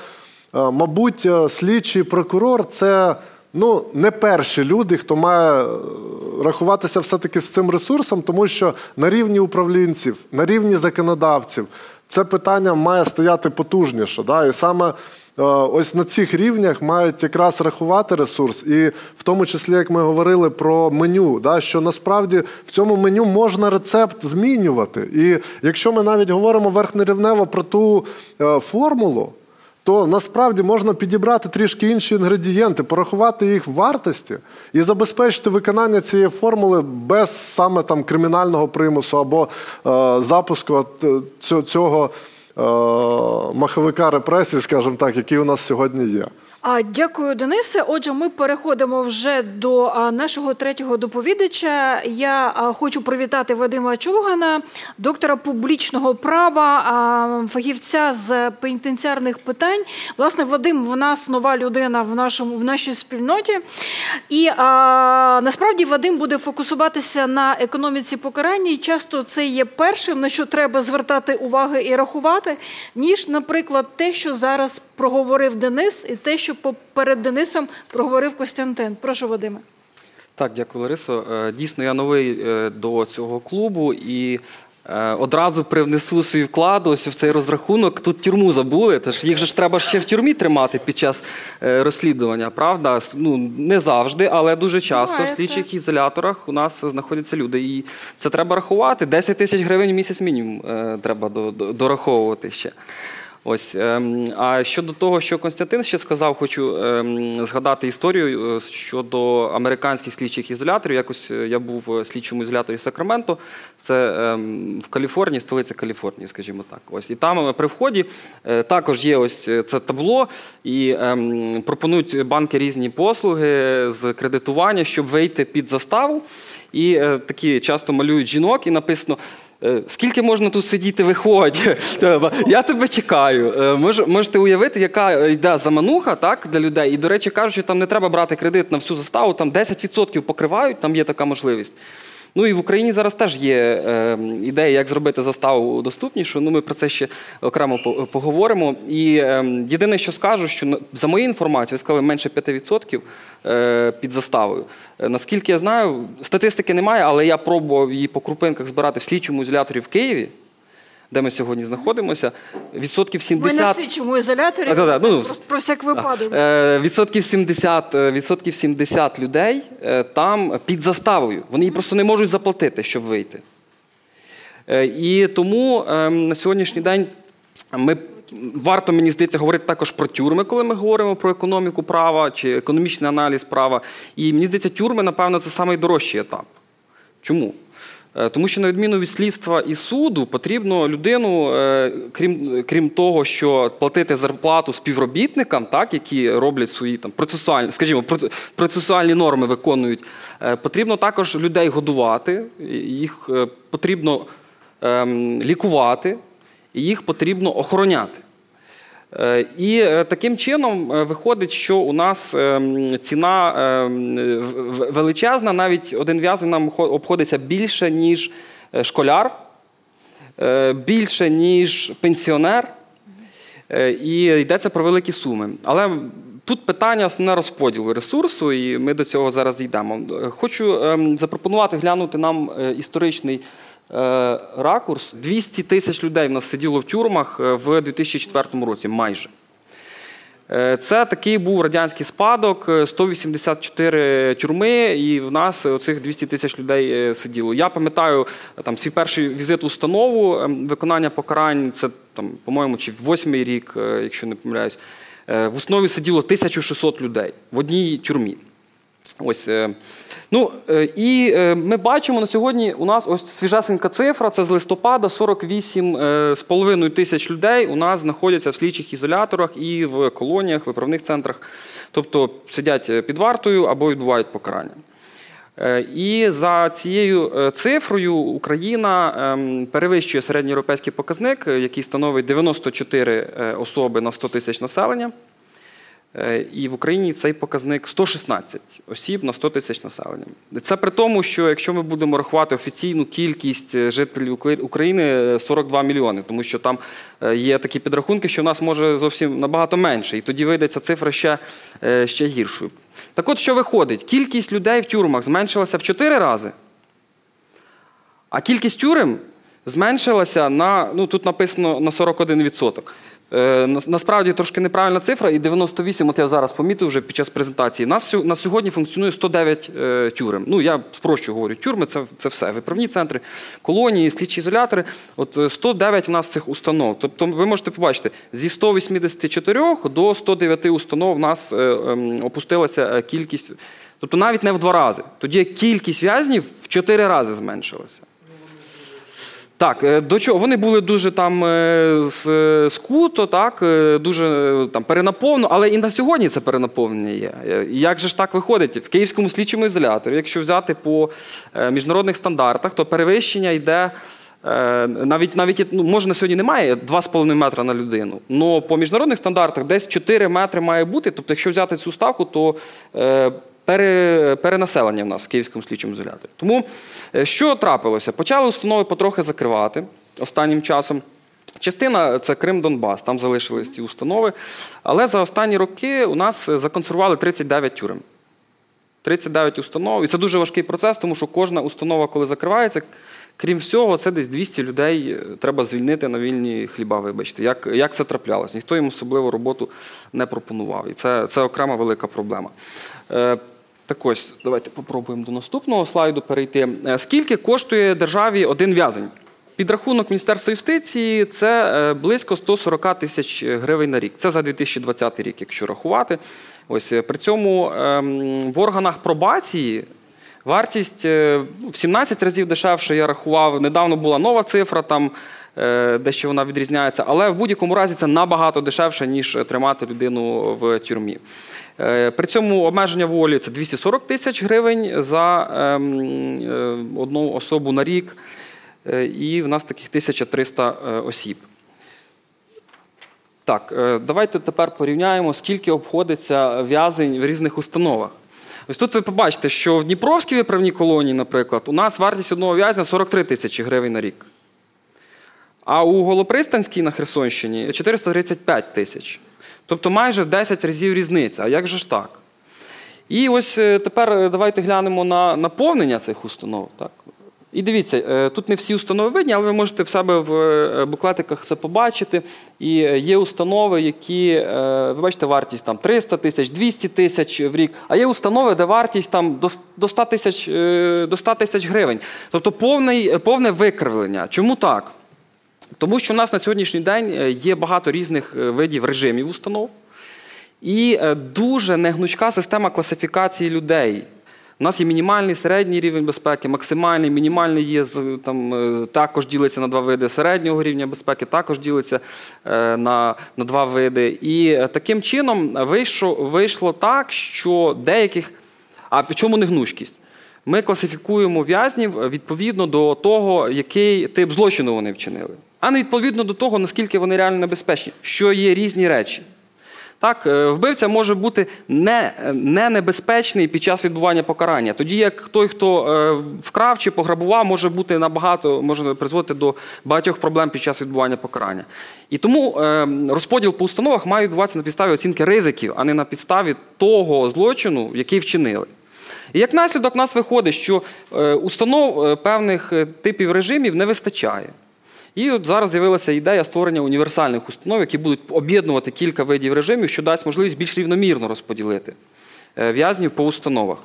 е, мабуть, е, слідчий прокурор це ну, не перші люди, хто має е, рахуватися все-таки з цим ресурсом, тому що на рівні управлінців, на рівні законодавців це питання має стояти потужніше. Да? І саме е, ось на цих рівнях мають якраз рахувати ресурс, і в тому числі, як ми говорили про меню, да? що насправді в цьому меню можна рецепт змінювати. І якщо ми навіть говоримо верхнерівнево про ту е, формулу, то насправді можна підібрати трішки інші інгредієнти, порахувати їх вартості і забезпечити виконання цієї формули без саме там кримінального примусу або е, запуску е, цього, е, маховика репресій, скажімо так, який у нас сьогодні є. Дякую, Денисе. Отже, ми переходимо вже до нашого третього доповідача. Я хочу привітати Вадима Чугана, доктора публічного права, фахівця з пенітенціарних питань. Власне, Вадим в нас нова людина в нашому в нашій спільноті. І а, насправді Вадим буде фокусуватися на економіці покарання. І часто це є першим, на що треба звертати увагу і рахувати, ніж, наприклад, те, що зараз проговорив Денис, і те, що перед Денисом проговорив Костянтин. Прошу, Вадиме. Так, дякую, Ларисо. Е, Дійсно, я новий е, до цього клубу і е, одразу привнесу свій вклад ось в цей розрахунок. Тут тюрму забули. Тож їх же ж треба ще в тюрмі тримати під час розслідування, правда? Ну не завжди, але дуже часто Буває, в слідчих ізоляторах у нас знаходяться люди. І це треба рахувати. 10 тисяч гривень в місяць мінімум треба до- до- дораховувати ще. Ось ем, а щодо того, що Константин ще сказав, хочу ем, згадати історію е, щодо американських слідчих ізоляторів. Якось е, я був в слідчому ізоляторі Сакраменто, це ем, в Каліфорнії, столиця Каліфорнії, скажімо так. Ось і там е, при вході також є ось це табло, і пропонують банки різні послуги з кредитування, щоб вийти під заставу. І такі часто малюють жінок, і написано. Е, Скільки можна тут сидіти, виходь? Я тебе чекаю. Е, мож- Можете уявити, яка йде замануха так, для людей. І, до речі, кажуть, що там не треба брати кредит на всю заставу, там 10% покривають, там є така можливість. Ну і в Україні зараз теж є е, ідея, як зробити заставу доступнішу. Ну, ми про це ще окремо поговоримо. І е, єдине, що скажу, що за моєю інформацією сказали менше 5% е, під заставою. Наскільки я знаю, статистики немає, але я пробував її по крупинках збирати в слідчому ізоляторі в Києві, де ми сьогодні знаходимося. Відсотків Ми на 70... слідчому ізоляторі. А, да, да, ну, просто про всяк випадок. Е, Відсотків 70, е, відсотків 70 людей е, там під заставою. Вони її просто не можуть заплатити, щоб вийти. Е, І тому е, на сьогоднішній день ми. Варто, мені здається, говорити також про тюрми, коли ми говоримо про економіку права чи економічний аналіз права. І мені здається, тюрми, напевно, це найдорожчий етап. Чому? Е, Тому що на відміну від слідства і суду потрібно людину, е, крім, крім того, що платити зарплату співробітникам, так, які роблять свої там процесуальні, скажімо, проц- процесуальні норми виконують, е, потрібно також людей годувати, їх потрібно ем, лікувати, їх потрібно охороняти. І е, таким чином е, виходить, що у нас ем, ціна ем, величезна, навіть один в'язень нам хо- обходиться більше, ніж е, школяр, більше, ніж пенсіонер. І йдеться про великі суми. Але тут питання основне розподілу ресурсу, і ми до цього зараз йдемо. Хочу ем, запропонувати глянути нам історичний ракурс. 200 тисяч людей в нас сиділо в тюрмах е, в 2004 році, майже. Е, Це такий був радянський спадок, е, 184 тюрми, і в нас оцих 200 тисяч людей е, сиділо. Я пам'ятаю е, там свій перший візит в установу ем, виконання покарань. Це там, по-моєму, чи восьмий рік, е, якщо не помиляюсь. Е, В установі сиділо 1600 людей в одній тюрмі. Ось. е, Ну, е, і е, ми бачимо на сьогодні у нас ось свіжесенька цифра, це з листопада 48,5 тисяч людей у нас знаходяться в слідчих ізоляторах і в колоніях, виправних центрах, тобто сидять під вартою або відбувають покарання. І за цією цифрою Україна ем, перевищує середньоєвропейський показник, який становить 94 е, особи на 100 тисяч населення. Е, І в Україні цей показник 116 осіб на 100 тисяч населення. Це при тому, що якщо ми будемо рахувати офіційну кількість е, жителів України е, 42 мільйони, тому що там е, є такі підрахунки, що в нас може зовсім набагато менше, і тоді вийде ця цифра ще, е, ще гіршою. Так от, що виходить? Кількість людей в тюрмах зменшилася в 4 рази, а кількість тюрем зменшилася на, ну тут написано на 41%. Е, на- Насправді трошки неправильна цифра, і 98, от я зараз помітив вже під час презентації. Нас на сьогодні функціонує 109 е, тюрем. Ну я спрощу говорю, тюрми це, це все. Виправні центри, колонії, слідчі ізолятори. От е, 109 у нас цих установ. Тобто ви можете побачити, зі 184 до 109 установ у нас е, ем, опустилася е, кількість. Тобто навіть не в два рази. Тоді кількість в'язнів в 4 рази зменшилася. Так, е, до чого? Вони були дуже там е, е, скуто, так, дуже там перенаповнено, але і на сьогодні це перенаповнення є. Як же ж так виходить? В Київському слідчому ізоляторі, якщо взяти по міжнародних стандартах, то перевищення йде. Навіть навіть ну, може на сьогодні немає 2,5 метра на людину. але по міжнародних стандартах десь 4 метри має бути. Тобто, якщо взяти цю ставку, то пере, перенаселення в нас в Київському слідчому ізоляторі. Тому е, що трапилося? Почали установи потрохи закривати останнім часом. Частина це Крим Донбас, там залишились ці установи. Але за останні роки у нас законсервували 39 тюрем. 39 установ. І це дуже важкий процес, тому що кожна установа, коли закривається, крім всього, це десь 200 людей е, треба звільнити на вільні хліба, вибачте. Як, як це траплялось? Ніхто їм особливо роботу не пропонував. І це, це окрема велика проблема. Так ось, давайте попробуємо до наступного слайду перейти. Е, Скільки коштує державі один в'язень? Підрахунок Міністерства юстиції це е, близько 140 тисяч гривень на рік. Це за 2020 рік, якщо рахувати. Ось е, при цьому ем, в органах пробації вартість ну, в 17 разів дешевше. Я рахував. Недавно була нова цифра, там дещо вона відрізняється, але в будь-якому разі це набагато дешевше, ніж тримати людину в тюрмі. Е, При цьому обмеження волі це 240 тисяч гривень за ем, е, одну особу на рік. Е, І в нас таких 1300 е, осіб. Так, давайте тепер порівняємо, скільки обходиться в'язень в різних установах. Ось тут ви побачите, що в Дніпровській виправній колонії, наприклад, у нас вартість одного в'язня 43 тисячі гривень на рік. А у Голопристанській на Херсонщині 435 тисяч. Тобто майже в 10 разів різниця. А як же ж так? І ось е, тепер е, давайте глянемо на наповнення цих установ. Так? І дивіться, е, тут не всі установи видні, але ви можете в себе в буклетиках це побачити. І є установи, які, ви бачите, вартість там 300 тисяч, 200 тисяч в рік, а є установи, де вартість там до с- 100 тисяч, до 100 тисяч гривень. Тобто повний, повне викривлення. Чому так? Тому що у нас на сьогоднішній день е, є багато різних е, видів режимів установ і е, дуже негнучка система класифікації людей. У нас є мінімальний середній рівень безпеки, максимальний, мінімальний є там, також ділиться на два види середнього рівня безпеки, також ділиться на, на два види. І таким чином вийшло, вийшло так, що деяких. А в чому негнучкість? Ми класифікуємо в'язнів відповідно до того, який тип злочину вони вчинили, а не відповідно до того, наскільки вони реально небезпечні, що є різні речі. Так, е, вбивця може бути не, не небезпечний під час відбування покарання. Тоді як той, хто е, вкрав чи пограбував, може бути набагато, може призводити до багатьох проблем під час відбування покарання. І тому е, розподіл по установах має відбуватися на підставі оцінки ризиків, а не на підставі того злочину, який вчинили. І як наслідок, у нас виходить, що установ певних типів режимів не вистачає. І от зараз з'явилася ідея створення універсальних установ, які будуть об'єднувати кілька видів режимів, що дасть можливість більш рівномірно розподілити е, в'язнів по установах.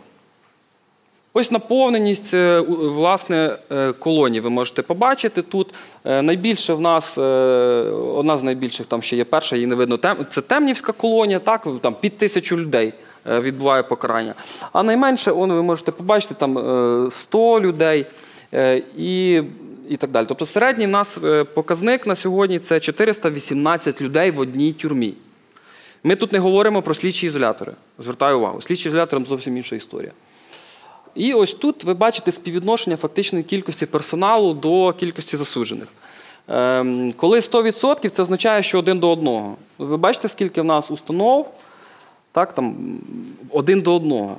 Ось наповненість е, власне е, колоній ви можете побачити тут. Найбільше в нас, одна з найбільших там ще є перша, її не видно. Це Темнівська колонія, так, там під тисячу людей відбуває покарання. А найменше, он, ви можете побачити, там е, 100 людей і, і так далі. Тобто середній нас е, показник на сьогодні це 418 людей в одній тюрмі. Ми тут не говоримо про слідчі ізолятори. Звертаю увагу. Слідчі ізолятори зовсім інша історія. І ось тут ви бачите співвідношення фактичної кількості персоналу до кількості засуджених. Ем, коли 100% це означає, що один до одного. Ви бачите, скільки в нас установ, так, там, один до одного.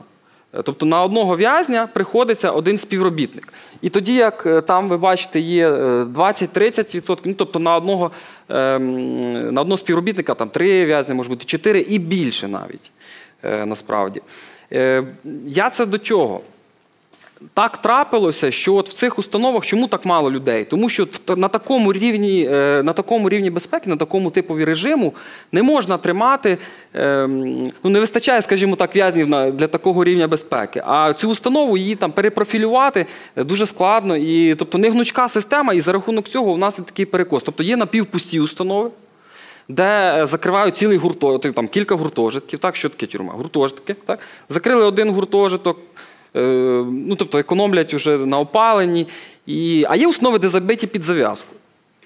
Е, Тобто на одного в'язня приходиться один співробітник. І тоді, як е, там ви бачите, є е, 20-30%, ну, тобто на одного, ем, на одного співробітника там три в'язні, може бути чотири і більше навіть е, насправді. Е, Я це до чого? Так трапилося, що от в цих установах чому так мало людей? Тому що на такому рівні, е, на такому рівні безпеки, на такому типові режиму не можна тримати, ем, ну не вистачає, скажімо так, в'язнів для такого рівня безпеки. А цю установу її там перепрофілювати е, дуже складно. І, тобто не гнучка система, і за рахунок цього у нас є такий перекос. Тобто є напівпусті установи, де е, закривають цілий гуртожиток, там кілька гуртожитків. Так, що таке тюрма? Гуртожитки. Так? Закрили один гуртожиток, ну, тобто економлять вже на опаленні. І... А є установи, де забиті під зав'язку.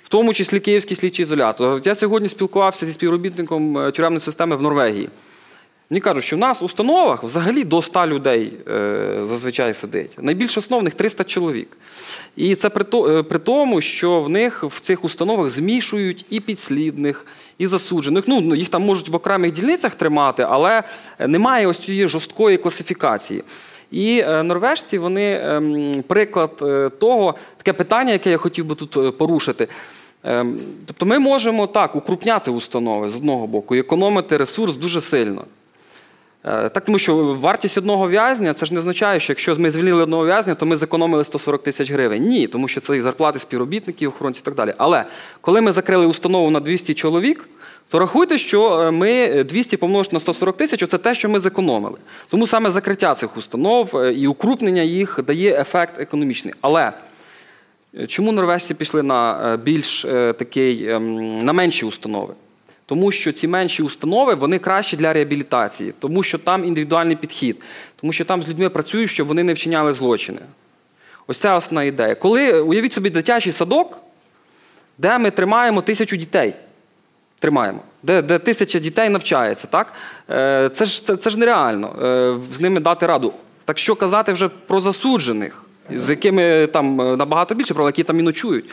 В тому числі Київський слідчий ізолятор. Я сьогодні спілкувався зі співробітником е, тюремної системи в Норвегії. Мені кажуть, що в нас в установах взагалі до 100 людей е, зазвичай сидить. Найбільше основних 300 чоловік. І це е, при тому, що в них в цих установах змішують і підслідних, і засуджених. Ну, ну, їх там можуть в окремих дільницях тримати, але немає ось цієї жорсткої класифікації. І е, норвежці вони ем, приклад е, того, таке питання, яке я хотів би тут е, порушити. Ем, тобто ми можемо так укрупняти установи з одного боку і економити ресурс дуже сильно. Так, тому що вартість одного в'язня це ж не означає, що якщо ми звільнили одного в'язня, то ми зекономили 140 тисяч гривень. Ні, тому що це і зарплати співробітників, охоронців і так далі. Але коли ми закрили установу на 200 чоловік, то рахуйте, що е, ми 200 помножити на 140 тисяч це те, що ми зекономили. Тому саме закриття цих установ е, і укрупнення їх дає ефект економічний. Але е, чому норвежці пішли на е, більш е, такий, ем, на менші установи? Тому що ці менші установи вони кращі для реабілітації, тому що там індивідуальний підхід, тому що там з людьми працюють, щоб вони не вчиняли злочини. Ось це основна ідея. Коли уявіть собі дитячий садок, де ми тримаємо тисячу дітей. Тримаємо, де, де тисяча дітей навчається, так? Е, Це ж, це, це ж нереально е, з ними дати раду. Так що казати вже про засуджених, з якими там е, набагато більше, про які там і ночують.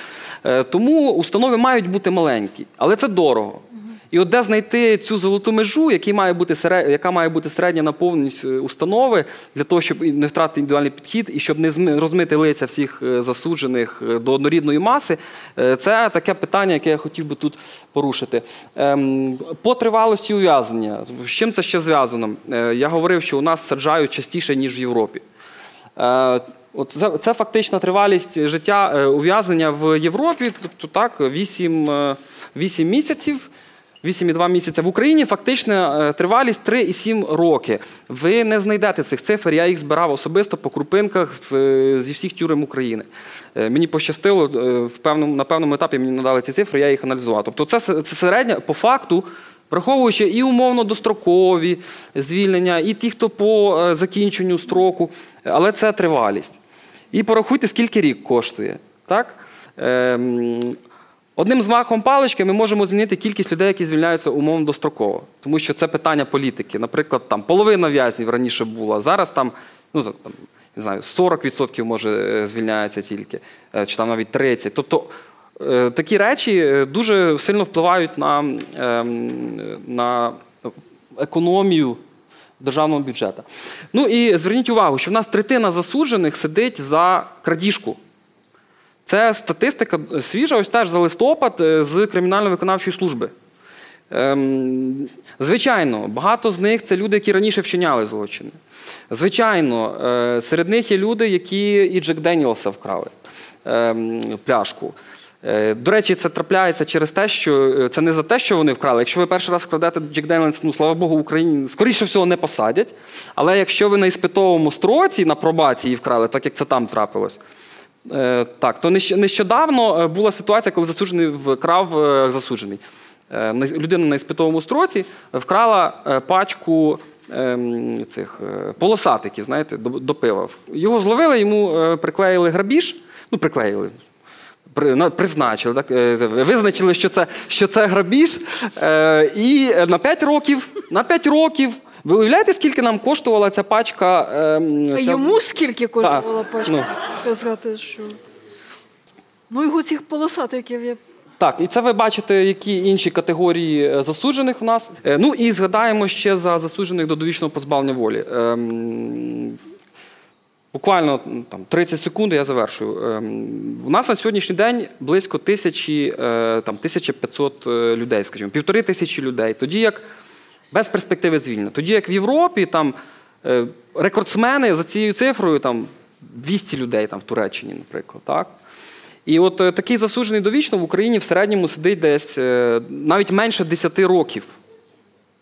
Тому установи мають бути маленькі, але це дорого. І от де знайти цю золоту межу, який має бути серед... яка має бути середня наповненість е, установи, для того, щоб не втратити індивідуальний підхід і щоб не розмити лиця всіх е, засуджених е, до однорідної маси, це таке питання, яке я хотів би тут порушити. Ем, По тривалості ув'язнення, з чим це ще зв'язано? Я говорив, що у нас саджають частіше, ніж в Європі. От це, це фактична тривалість життя ув'язнення в Європі, тобто так, 8, е, 8 місяців. 8,2 місяця. В Україні фактична е, тривалість 3,7 роки. Ви не знайдете цих цифр, я їх збирав особисто по крупинках е, зі всіх тюрем України. Е, Мені пощастило, в певному, на певному етапі мені надали ці цифри, я їх аналізував. Тобто це, це середня, по факту, враховуючи і умовно дострокові звільнення, і ті, хто по закінченню строку, але це тривалість. І порахуйте, скільки рік коштує. Так? Одним змахом палички ми можемо змінити кількість людей, які звільняються умовно достроково. Тому що це питання політики. Наприклад, там половина в'язнів раніше була, зараз там, ну, там не знаю, 40% може е, звільняється тільки, е, чи там навіть 30%. Тобто е, такі речі дуже сильно впливають на, ем, на економію державного бюджету. Ну і зверніть увагу, що в нас третина засуджених сидить за крадіжку. Це статистика свіжа, ось теж за листопад е, з кримінально-виконавчої служби. Ем, звичайно, багато з них це люди, які раніше вчиняли злочини. Звичайно, е, серед них є люди, які і Джек Деніелса вкрали ем, пляшку. Е, До речі, це трапляється через те, що е, це не за те, що вони вкрали. Якщо ви перший раз вкрадете Джек Деніелс, ну слава Богу, Україні скоріше всього не посадять. Але якщо ви на іспитовому строці на пробації вкрали, так як це там трапилось, Е, Так, то нещодавно е, була ситуація, коли засуджений вкрав е, засуджений. Е, Людина на іспитовому строці вкрала е, пачку ем, цих е, полосатиків, знаєте, до, пива. Його зловили, йому е, приклеїли грабіж, ну, приклеїли. Призначили, так, е, визначили, що це, що це грабіж. Е, і на 5 років, на 5 років. Ви уявляєте, скільки нам коштувала ця пачка? ем, А ця- йому скільки коштувала Так, пачка? ну. Сказати, що. Ну, його цих полосатиків я Так, і це ви бачите, які інші категорії е, засуджених в нас. Е, Ну і згадаємо ще за засуджених до довічного позбавлення волі. Ем, Буквально там 30 секунд, я завершую. Ем, У нас на сьогоднішній день близько тисячі, е, там, 1500 е, людей, скажімо, півтори тисячі людей. Тоді як без перспективи звільнення. Тоді як в Європі там е, рекордсмени за цією цифрою там 200 людей там, в Туреччині, наприклад. Так? І от е, такий засуджений довічно в Україні в середньому сидить десь е, навіть менше 10 років.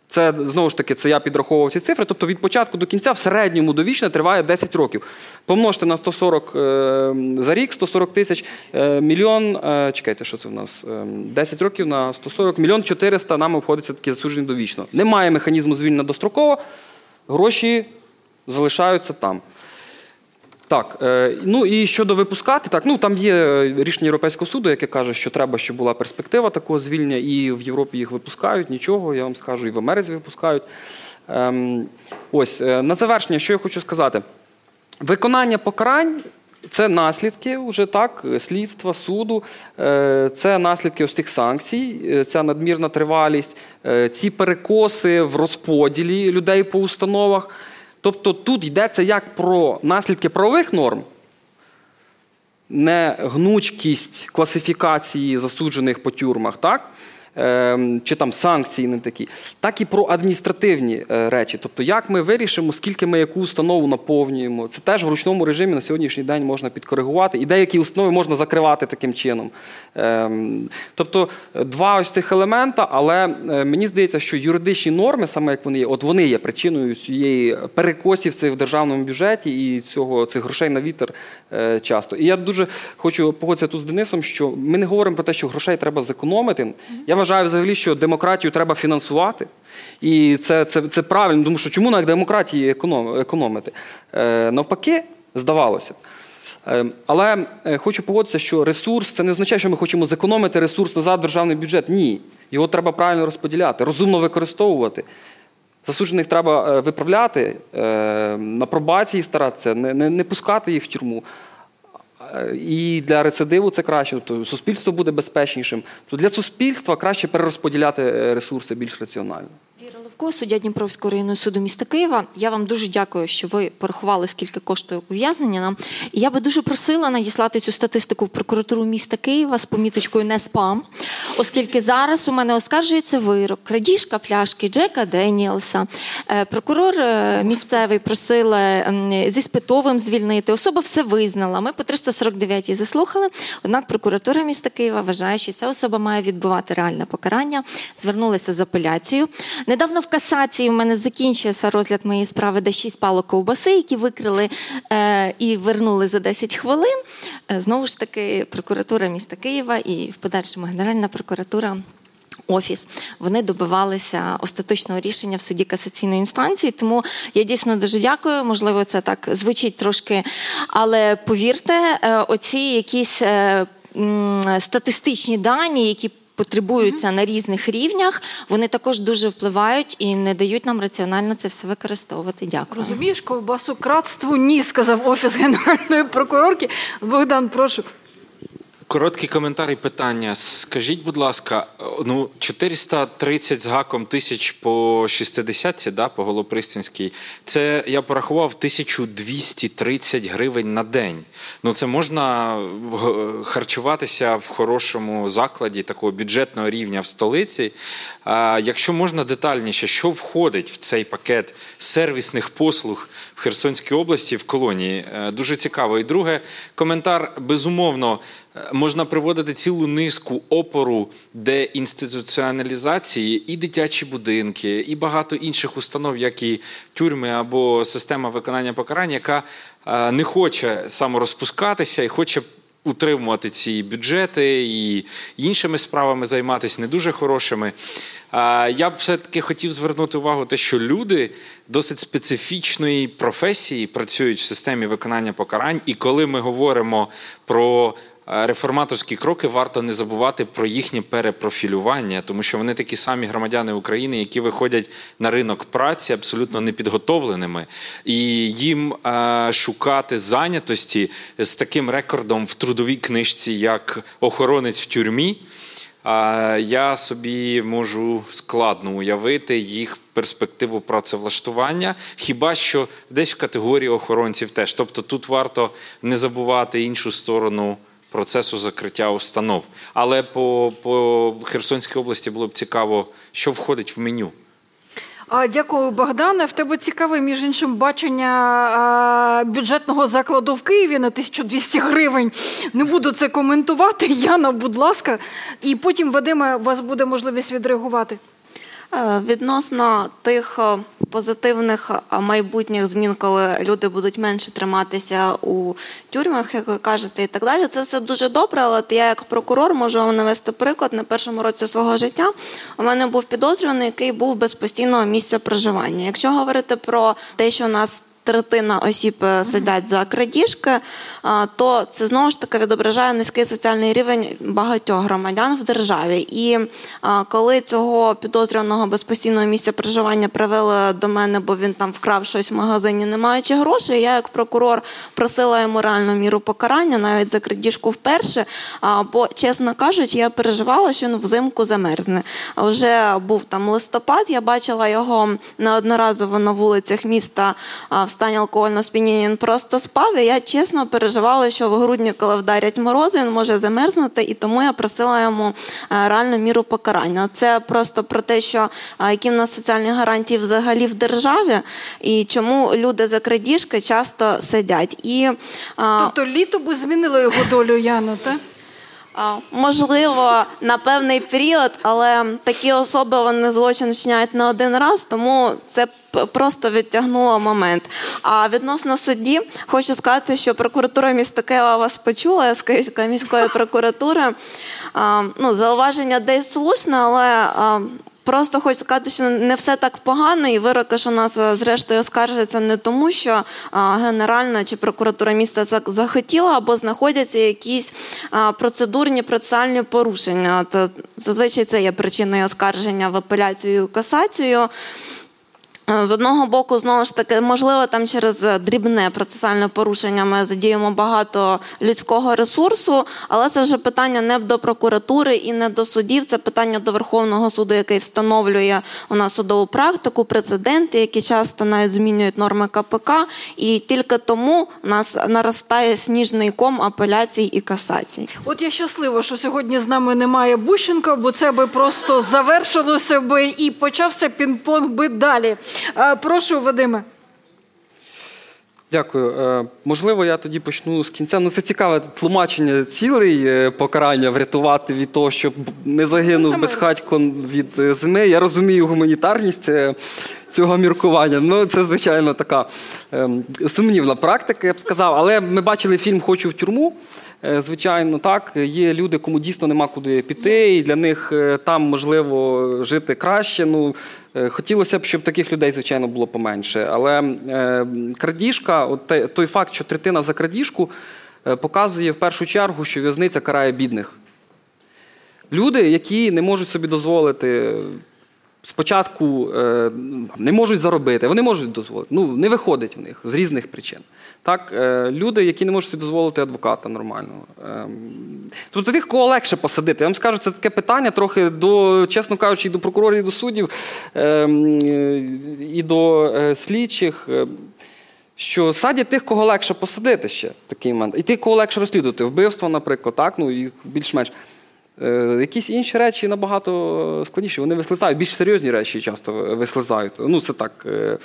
Це знову ж таки, це я підраховував ці цифри. Тобто від початку до кінця в середньому довічне триває 10 років. Помножте на 140 е, за рік, 140 тисяч е, мільйон. Е, чекайте, що це в нас? Е, 10 років на 140 мільйон 400 нам обходиться такі засуджені довічно. Немає механізму звільнення достроково, гроші залишаються там. Так, е, ну і щодо випускати, так, ну там є рішення Європейського суду, яке каже, що треба, щоб була перспектива такого звільнення, і в Європі їх випускають, нічого, я вам скажу, і в Америці випускають. Ем, ось, е, на завершення, що я хочу сказати. Виконання покарань це наслідки вже так, слідства, суду, е, це наслідки ось тих санкцій, е, ця надмірна тривалість, е, ці перекоси в розподілі людей по установах. Тобто тут йдеться як про наслідки правових норм, не гнучкість класифікації засуджених по тюрмах, так? Ем, Чи там санкції не такі, так і про адміністративні е, речі. Тобто, як ми вирішимо, скільки ми яку установу наповнюємо. Це теж в ручному режимі на сьогоднішній день можна підкоригувати, і деякі установи можна закривати таким чином. Ем, Тобто, е, два ось цих елемента, але е, мені здається, що юридичні норми, саме як вони є, от вони є причиною цієї перекосів в державному бюджеті і цього цих грошей на вітер часто. І я дуже хочу погодитися тут з Денисом, що ми не говоримо про те, що грошей треба зекономити. Я вважаю взагалі, що демократію треба фінансувати. І це, це, це правильно, тому що чому на демократії економити? Е, навпаки, здавалося. Е, Але е, хочу погодитися, що ресурс це не означає, що ми хочемо зекономити ресурс назад в державний бюджет. Ні. Його треба правильно розподіляти, розумно використовувати. Засуджених треба е, виправляти, е, на пробації старатися, не, не, не пускати їх в тюрму. І для рецидиву це краще, тобто суспільство буде безпечнішим. То для суспільства краще перерозподіляти е, ресурси більш раціонально. Віра суддя Дніпровського районного суду міста Києва. Я вам дуже дякую, що ви порахували, скільки коштує ув'язнення нам. І я би дуже просила надіслати цю статистику в прокуратуру міста Києва з поміточкою не спам, оскільки зараз у мене оскаржується вирок крадіжка пляшки Джека Деніелса. Е, Прокурор е, місцевий просили зі спитовим звільнити. Особа все визнала. Ми по 349 заслухали. Однак прокуратура міста Києва вважає, що ця особа має відбувати реальне покарання. Звернулися з апеляцією. Недавно в касації у мене закінчився розгляд моєї справи, де шість палок ковбаси, які викрили е, і вернули за 10 хвилин. Е, знову ж таки, прокуратура міста Києва і в подальшому Генеральна прокуратура. Офіс вони добивалися остаточного рішення в суді касаційної інстанції. Тому я дійсно дуже дякую. Можливо, це так звучить трошки, але повірте, е, оці якісь е, статистичні дані, які потребуються на різних рівнях, вони також дуже впливають і не дають нам раціонально це все використовувати. Дякую. Розумієш, ковбасу кратству ні, сказав офіс генеральної прокурорки. Богдан, прошу. Короткий коментар і питання. Скажіть, будь ласка, ну 430 з гаком тисяч по 60, да, по Голопристинській, це я порахував 1230 гривень на день. Ну це можна харчуватися в хорошому закладі такого бюджетного рівня в столиці. А якщо можна детальніше, що входить в цей пакет сервісних послуг в Херсонській області в колонії? Е, Дуже цікаво. І друге, коментар безумовно. Е, Можна приводити цілу низку опору деінституціоналізації і дитячі будинки, і багато інших установ, як і тюрми або система виконання покарань, яка е, не хоче саморозпускатися і хоче утримувати ці бюджети і іншими справами займатися не дуже хорошими. Я б все-таки хотів звернути увагу те, що люди досить специфічної професії працюють в системі виконання покарань, і коли ми говоримо про е, реформаторські кроки, варто не забувати про їхнє перепрофілювання, тому що вони такі самі громадяни України, які виходять на ринок праці абсолютно непідготовленими, і їм е, шукати зайнятості з таким рекордом в трудовій книжці, як охоронець в тюрмі. А я собі можу складно уявити їх перспективу працевлаштування, хіба що десь в категорії охоронців теж. Тобто тут варто не забувати іншу сторону процесу закриття установ. Але по, по Херсонській області було б цікаво, що входить в меню. Дякую, Богдане. В тебе цікаве, між іншим, бачення бюджетного закладу в Києві на 1200 гривень. Не буду це коментувати. Яна, будь ласка. І потім, Вадиме, у вас буде можливість відреагувати. Е, Відносно тих е, позитивних е, майбутніх змін, коли люди будуть менше триматися у тюрмах, як ви кажете, і так далі, це все дуже добре. Але я, як прокурор, можу вам навести приклад на першому році свого життя. У мене був підозрюваний, який був без постійного місця проживання. Якщо говорити про те, що нас третина осіб е, сидять за крадіжки, то це знову ж таки відображає низький соціальний рівень багатьох громадян в державі. І коли цього підозрюваного без постійного місця проживання привели до мене, бо він там вкрав щось в магазині, не маючи грошей, я як прокурор просила йому реальну міру покарання, навіть за крадіжку вперше. Бо, чесно кажучи, я переживала, що він взимку замерзне. Вже був там листопад, я бачила його неодноразово на вулицях міста в стані алкогольного сп'яніння. Він просто спав. І я чесно переживала, що в грудні, коли вдарять морози, він може замерзнути, і тому я просила йому е, реальну міру покарання. Це просто про те, що які в нас соціальні гарантії взагалі в державі, і чому люди за крадіжки часто сидять. І, а, Тобто літо би змінило його долю, Яно, так? Можливо, на певний період, але такі особи вони злочин вчиняють не один раз, тому це просто відтягнуло момент. А відносно судді, хочу сказати, що прокуратура міста Києва вас почула, я з Київської міської прокуратури. Ну, зауваження десь слушне, але. Просто хочу сказати, що не все так погано, і вироки, у нас е, зрештою оскаржуються не тому, що генеральна чи прокуратура міста захотіла, або знаходяться якісь процедурні процесуальні порушення. От, е, зазвичай це є причиною оскарження в апеляцію і касацію. З одного боку, знову ж таки, можливо, там через е, дрібне процесуальне порушення ми задіємо багато людського ресурсу, але це вже питання не до прокуратури і не до судів. Це питання до Верховного суду, який встановлює у нас судову практику, прецеденти, які часто навіть змінюють норми КПК. І тільки тому у нас наростає сніжний ком апеляцій і касацій. От я щаслива, що сьогодні з нами немає Бущенка, бо це би просто завершилося би і почався пінг-понг би далі. Е, Прошу, Вадиме. Дякую. Е, Можливо, я тоді почну з кінця. Ну, це цікаве тлумачення цілей е, покарання врятувати від того, щоб не загинув безхатько від зими. Я розумію гуманітарність цього міркування. Ну, це, звичайно, така ем, сумнівна практика, я б сказав. Але ми бачили фільм Хочу в тюрму. Звичайно, так. Є люди, кому дійсно нема куди піти, і для них там можливо жити краще. Ну, хотілося б, щоб таких людей, звичайно, було поменше. Але е, крадіжка, от той факт, що третина за крадіжку, е, показує в першу чергу, що в'язниця карає бідних. Люди, які не можуть собі дозволити. Спочатку е, не можуть заробити, вони можуть дозволити. Ну, не виходить в них з різних причин. Так, е, люди, які не можуть собі дозволити адвоката нормального. Е, тобто тих, кого легше посадити. Я вам скажу, це таке питання трохи до, чесно кажучи, і до прокурорів, і до суддів, е, і до е, слідчих. е, що садять тих, кого легше посадити ще в такий момент. І тих, кого легше розслідувати. Вбивство, наприклад, так, ну, і більш-менш. Е, якісь інші речі набагато складніші. Вони вислизають, більш серйозні речі часто вислизають. Ну, це так, е,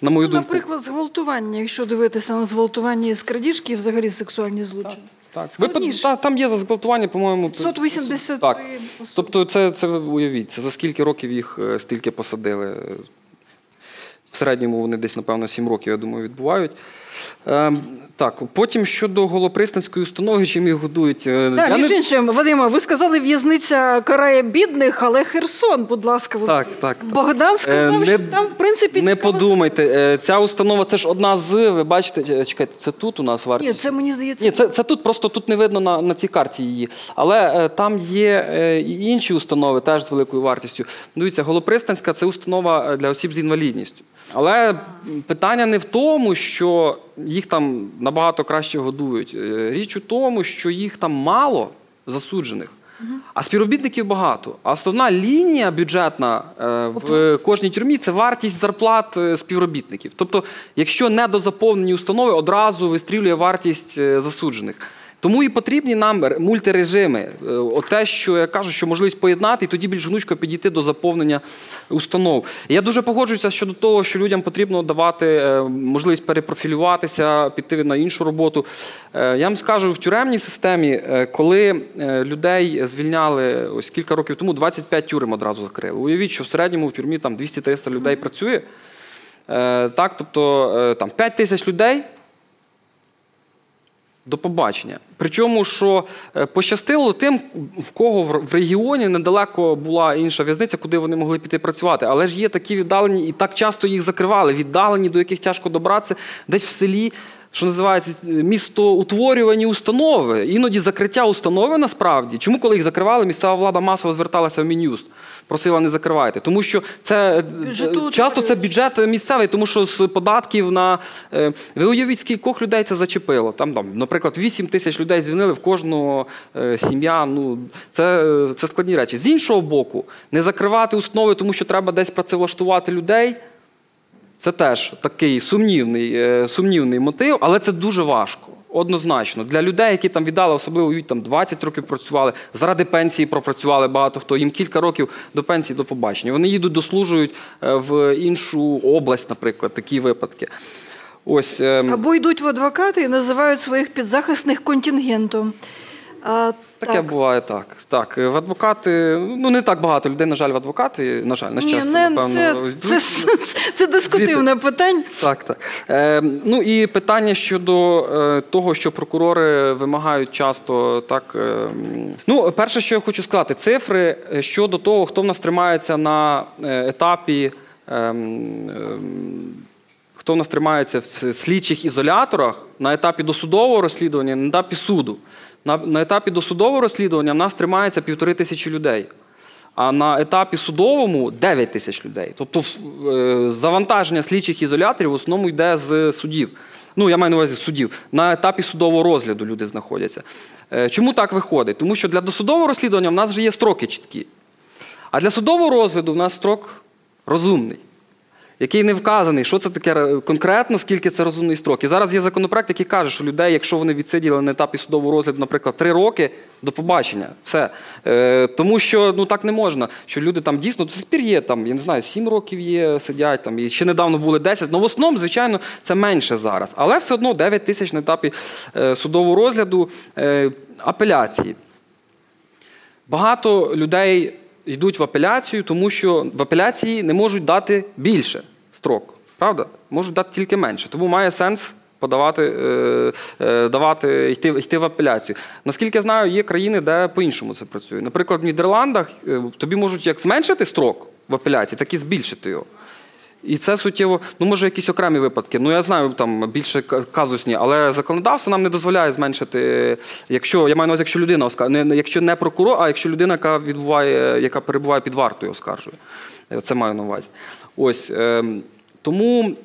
на мою Ну, думку. наприклад, зґвалтування, якщо дивитися на зґвалтування з крадіжки і взагалі сексуальні злочини. Так, Випад- та, там є за зґвалтування, по-моєму. 583 Так. Тобто, це, це ви уявіть, це за скільки років їх е, стільки посадили. В середньому вони десь, напевно, 7 років, я думаю, відбувають. Ем, так, потім щодо Голопристанської установи, чим їх годують. е, Так, я між не- іншим, Вадима, ви сказали, в'язниця карає бідних, але Херсон, будь ласка, Так, так. Богдан сказав, Е, що там, в принципі, Не подумайте, е, ця установа це ж одна з. Ви бачите, е, чекайте, це тут у нас вартість. Ні, це мені здається. Ні, це, це тут просто тут не видно на, на цій карті її. Але е, там є е, і інші установи теж з великою вартістю. Дивіться, Голопристанська це установа е, для осіб з інвалідністю. Але питання не в тому, що їх там набагато краще годують. Е, Річ у тому, що їх там мало засуджених. А співробітників багато. А основна лінія бюджетна е, в кожній тюрмі це вартість зарплат е, співробітників. Тобто, якщо недозаповнені установи, одразу вистрілює вартість е, засуджених. Тому і потрібні нам мультирежими. Е, От те, що я кажу, що можливість поєднати і тоді більш гнучко підійти до заповнення установ. Я дуже погоджуюся щодо того, що людям потрібно давати е, можливість перепрофілюватися, піти на іншу роботу. Е, Я вам скажу, в тюремній системі, коли людей звільняли ось кілька років тому, 25 тюрем одразу закрили. Уявіть, що в середньому в тюрмі там 200-300 людей працює. Так, тобто там 5 тисяч людей. До побачення. Причому, що е, пощастило тим, в кого в в регіоні недалеко була інша в'язниця, куди вони могли піти працювати. Але ж є такі віддалені, і так часто їх закривали, віддалені, до яких тяжко добратися, десь в селі, що називається містоутворювані установи. Іноді закриття установи насправді. Чому, коли їх закривали, місцева влада масово зверталася в Мін'юст, просила не закривайте. Тому що це е, Бюджету часто це бюджет місцевий, тому що з податків на е, ви уявіть, скількох людей це зачепило. Там, там, наприклад, 8 тисяч людей звільнили в кожного е, сім'я. Ну це, е, це складні речі. З іншого боку, не закривати установи, тому що треба десь працевлаштувати людей. Це теж такий сумнівний, е, сумнівний мотив, але це дуже важко. Однозначно. Для людей, які там віддали, особливо там 20 років працювали, заради пенсії пропрацювали багато хто, їм кілька років до пенсії до побачення. Вони їдуть, дослужують е, в іншу область, наприклад, такі випадки. Ось, ем, Або йдуть в адвокати і називають своїх підзахисних контингентом. А, Таке так. буває так. Так, в адвокати, ну не так багато людей, на жаль, в адвокати, на жаль, на Ні, щастя, не, напевно. це, це, це, дискутивне питання. Так, так. Е, ну і питання щодо е, того, що прокурори вимагають часто так. Е, ну, перше, що я хочу сказати, цифри е, щодо того, хто в нас тримається на е, етапі. е, е, Хто в нас тримається в слідчих ізоляторах на етапі досудового розслідування, на етапі суду. На, на етапі досудового розслідування в нас тримається півтори тисячі людей. А на етапі судовому 9 тисяч людей. Тобто е, завантаження слідчих ізоляторів в основному йде з судів. Ну, я маю на увазі судів. На етапі судового розгляду люди знаходяться. Е, Чому так виходить? Тому що для досудового розслідування в нас вже є строки чіткі. А для судового розгляду в нас строк розумний, який не вказаний, що це таке конкретно, скільки це розумний строк. І зараз є законопроект, який каже, що людей, якщо вони відсиділи на етапі судового розгляду, наприклад, три роки, до побачення. Все. Е, тому що ну так не можна. Що люди там дійсно до сих пір є, там, я не знаю, сім років є, сидять там, і ще недавно були 10. Ну, в основному, звичайно, це менше зараз. Але все одно 9 тисяч на етапі е, судового розгляду е, апеляції. Багато людей йдуть в апеляцію, тому що в апеляції не можуть дати більше строк. Правда? Можуть дати тільки менше. Тому має сенс подавати, е, е, давати, йти, йти в апеляцію. Наскільки я знаю, є країни, де по-іншому це працює. Наприклад, в Нідерландах е, тобі можуть як зменшити строк в апеляції, так і збільшити його. І це суттєво, ну може якісь окремі випадки. Ну я знаю там більше казусні, але законодавство нам не дозволяє зменшити, якщо я маю на увазі, якщо людина оскар... не, не- якщо не прокурор, а якщо людина, яка відбуває, яка перебуває під вартою, оскаржує. Це маю на увазі. Ось ем, тому.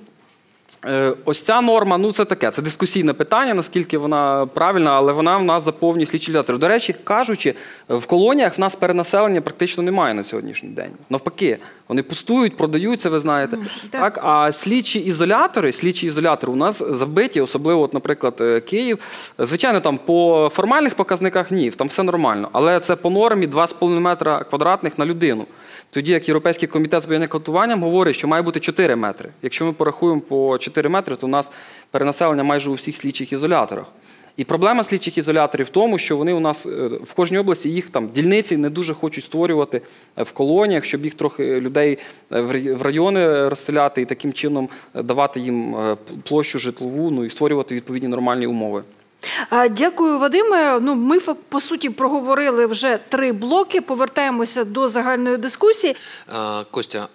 Е, Ось ця норма, ну це таке, це дискусійне питання, наскільки вона правильна, але вона в нас заповнює слідчі літери. До речі, кажучи, в колоніях в нас перенаселення практично немає на сьогоднішній день. Навпаки, вони пустують, продаються, ви знаєте. Так. А слідчі ізолятори, слідчі ізолятори у нас забиті, особливо, от, наприклад, е, Київ. Звичайно, там по формальних показниках ні, там все нормально. Але це по нормі 2,5 метра квадратних на людину. Тоді як Європейський комітет з зберігання катуванням говорить, що має бути 4 метри. Якщо ми порахуємо по 4 метри, то у нас перенаселення майже у всіх слідчих ізоляторах. І проблема слідчих ізоляторів в тому, що вони у нас е, в кожній області їх там дільниці не дуже хочуть створювати е, в колоніях, щоб їх трохи людей е, в райони розселяти і таким чином давати їм площу житлову, ну і створювати відповідні нормальні умови. Дякую, Вадиме. Ну, ми по суті проговорили вже три блоки. Повертаємося до загальної дискусії. Костя,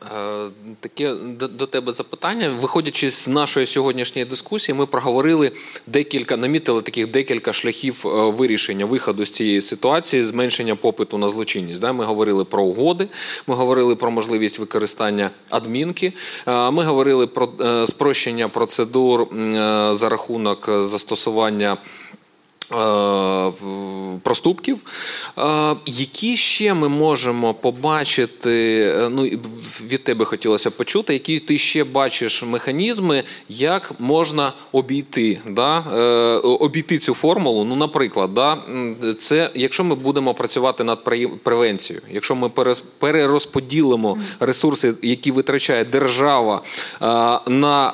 таке до, тебе запитання. Виходячи з нашої сьогоднішньої дискусії, ми проговорили декілька, намітили таких декілька шляхів е, вирішення виходу з цієї ситуації, зменшення попиту на злочинність. Ми говорили про угоди, ми говорили про можливість використання адмінки, ми говорили про е, спрощення процедур е, за рахунок застосування. Е, Проступків, Е, які ще ми можемо побачити? е, Ну від тебе хотілося б почути, які ти ще бачиш механізми, як можна обійти, да? обійти цю формулу. Ну, наприклад, да? це якщо ми будемо працювати над превенцією, якщо ми перерозподілимо ресурси, які витрачає держава на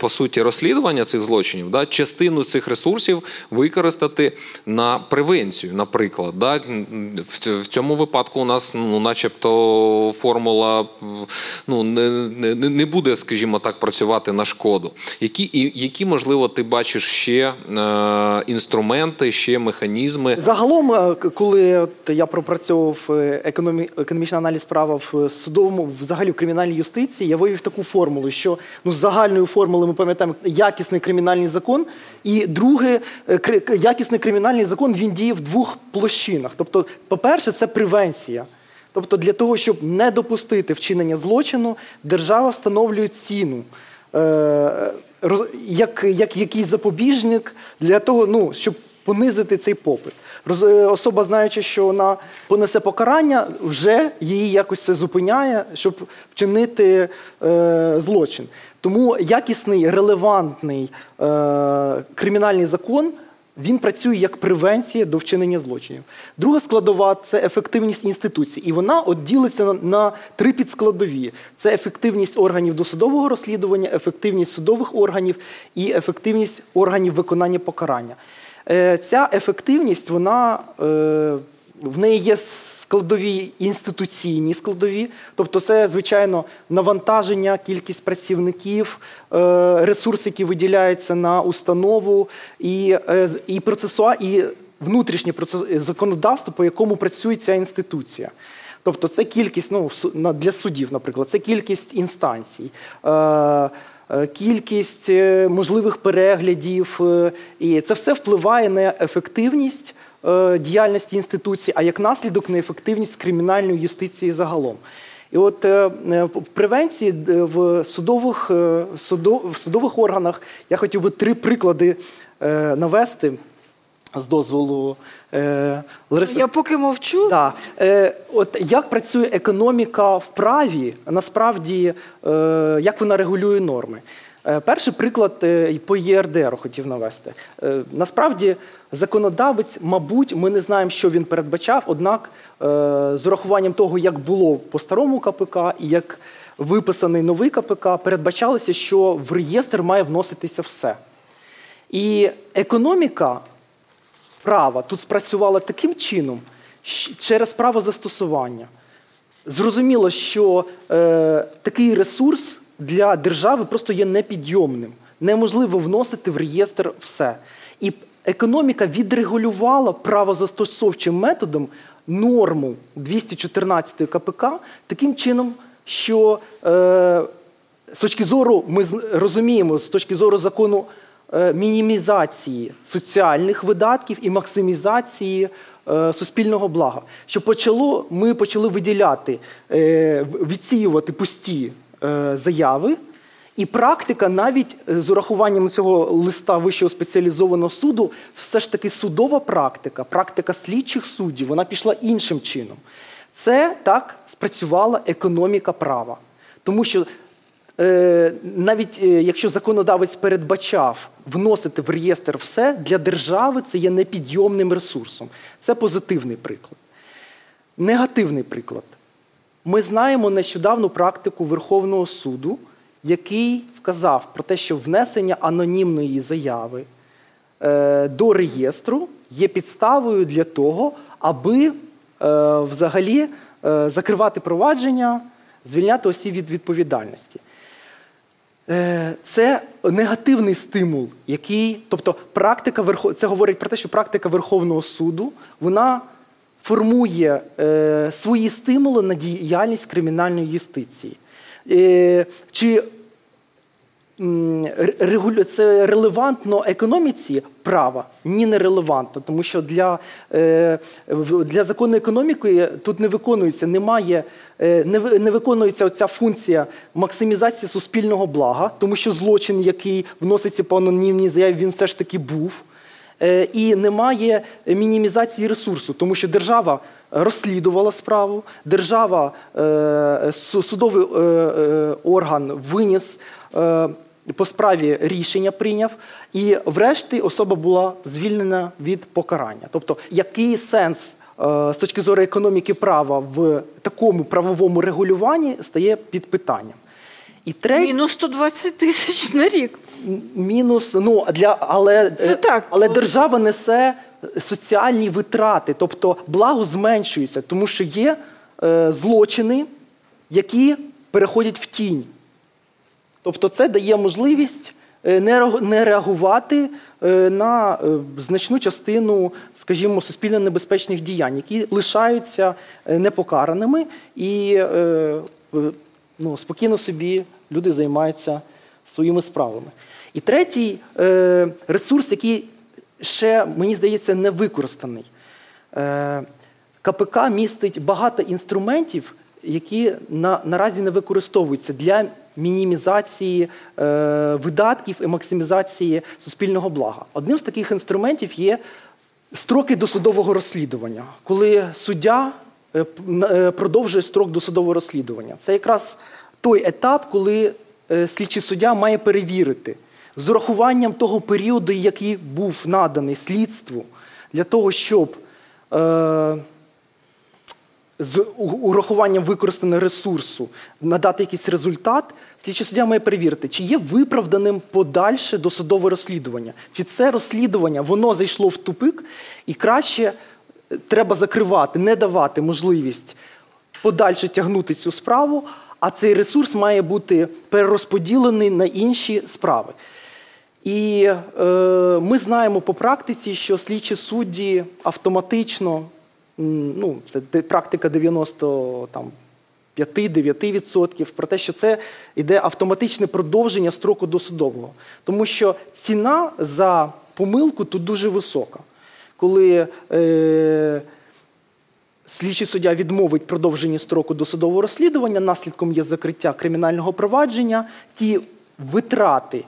по суті розслідування цих злочинів, да? частину цих ресурсів використати на превенцію, наприклад. Да? В цьому випадку у нас, ну, начебто, формула ну, не, не, не буде, скажімо так, працювати на шкоду. Які, і, які можливо, ти бачиш ще е, інструменти, ще механізми? Загалом, е, коли я пропрацьовував е, економі... економічний аналіз права в судовому, взагалі в кримінальній юстиції, я вивів таку формулу, що ну, з загальною формулою ми пам'ятаємо якісний кримінальний закон, і друге, е, якісний кримінальний закон він діє в двох площинах. Тобто, по-перше, це превенція. Тобто, для того, щоб не допустити вчинення злочину, держава встановлює ціну. Е, як, як якийсь запобіжник для того, ну, щоб понизити цей попит. Роз, е, особа, знаючи, що вона понесе покарання, вже її якось це зупиняє, щоб вчинити е, злочин. Тому якісний, релевантний е, кримінальний закон. Він працює як превенція до вчинення злочинів. Друга складова це ефективність інституцій. І вона ділиться на, на три підскладові: це ефективність органів досудового розслідування, ефективність судових органів і ефективність органів виконання покарання. Е, ця ефективність, вона е, в неї є складові інституційні складові, тобто це, звичайно, навантаження, кількість працівників, е, ресурс, який виділяється на установу, і, е, і, процесуа, і внутрішнє процес- законодавство, по якому працює ця інституція. Тобто це кількість ну, для суддів, наприклад, це кількість інстанцій. Е, е, Кількість е, можливих переглядів, е, і це все впливає на ефективність е, діяльності інституції, а як наслідок на ефективність кримінальної юстиції загалом. І от е, е, в превенції е, в судових, е, в судових органах я хотів би три приклади е, навести з дозволу е, Лариси. Я поки мовчу. Да. Е, от як працює економіка в праві, насправді, е, як вона регулює норми? Е, перший приклад е, по ЄРДР хотів навести. Е, насправді, законодавець, мабуть, ми не знаємо, що він передбачав, однак з урахуванням того, як було по старому КПК і як виписаний новий КПК, передбачалося, що в реєстр має вноситися все. І економіка права тут спрацювала таким чином через право застосування. Зрозуміло, що е, такий ресурс для держави просто є непідйомним. Неможливо вносити в реєстр все. І економіка відрегулювала правозастосовчим методом норму 214 КПК таким чином, що е, з точки зору, ми розуміємо, з точки зору закону е, мінімізації соціальних видатків і максимізації е, суспільного блага. Що почало, ми почали виділяти, е, відсіювати пусті заяви. І практика, навіть е, з урахуванням цього листа Вищого спеціалізованого суду, все ж таки судова практика, практика слідчих суддів, вона пішла іншим чином. Це так спрацювала економіка права. Тому що е, навіть е, якщо законодавець передбачав вносити в реєстр все, для держави це є непідйомним ресурсом. Це позитивний приклад. Негативний приклад. Ми знаємо нещодавну практику Верховного суду, який вказав про те, що внесення анонімної заяви е, до реєстру є підставою для того, аби е, взагалі е, закривати провадження, звільняти осіб від відповідальності. Це негативний стимул, який, тобто практика Верхов... це говорить про те, що практика Верховного суду вона формує е, свої стимули на діяльність кримінальної юстиції. Е, чи це релевантно економіці права? Ні, не релевантно, тому що для, е, для закону економіки тут не виконується, немає, е, не виконується оця функція максимізації суспільного блага, тому що злочин, який вноситься по анонімній заяві, він все ж таки був. Е, І немає мінімізації ресурсу, тому що держава розслідувала справу, держава, е, судовий е, орган виніс по справі рішення прийняв, і врешті особа була звільнена від покарання. Тобто, який сенс з точки зору економіки права в такому правовому регулюванні стає під питанням. І третє, Мінус 120 тисяч на рік. Мінус, ну для але, Це е, так. але держава несе соціальні витрати, тобто благо зменшується, тому що є е, злочини, які переходять в тінь. Тобто, це дає можливість е, не не реагувати е, на е, значну частину, скажімо, суспільно небезпечних діянь, які лишаються непокараними і е, е, ну, спокійно собі люди займаються своїми справами. І третій е, ресурс, який ще, мені здається, не використаний. Е, КПК містить багато інструментів, які на, наразі не використовуються для мінімізації е, видатків і максимізації суспільного блага. Одним з таких інструментів є строки досудового розслідування, коли суддя е, продовжує строк досудового розслідування. Це якраз той етап, коли слідчий суддя має перевірити з урахуванням того періоду, який був наданий слідству, для того, щоб е, з урахуванням використаного ресурсу надати якийсь результат, слідчий суддя має перевірити, чи є виправданим подальше досудове розслідування, чи це розслідування воно зайшло в тупик, і краще е, треба закривати, не давати можливість подальше тягнути цю справу, а цей ресурс має бути перерозподілений на інші справи. І е, ми знаємо по практиці, що слідчі судді автоматично, ну, це практика 90 там, 5-9%, про те, що це йде автоматичне продовження строку досудового. Тому що ціна за помилку тут дуже висока. Коли е, слідчий суддя відмовить продовженні строку досудового розслідування, наслідком є закриття кримінального провадження, ті витрати,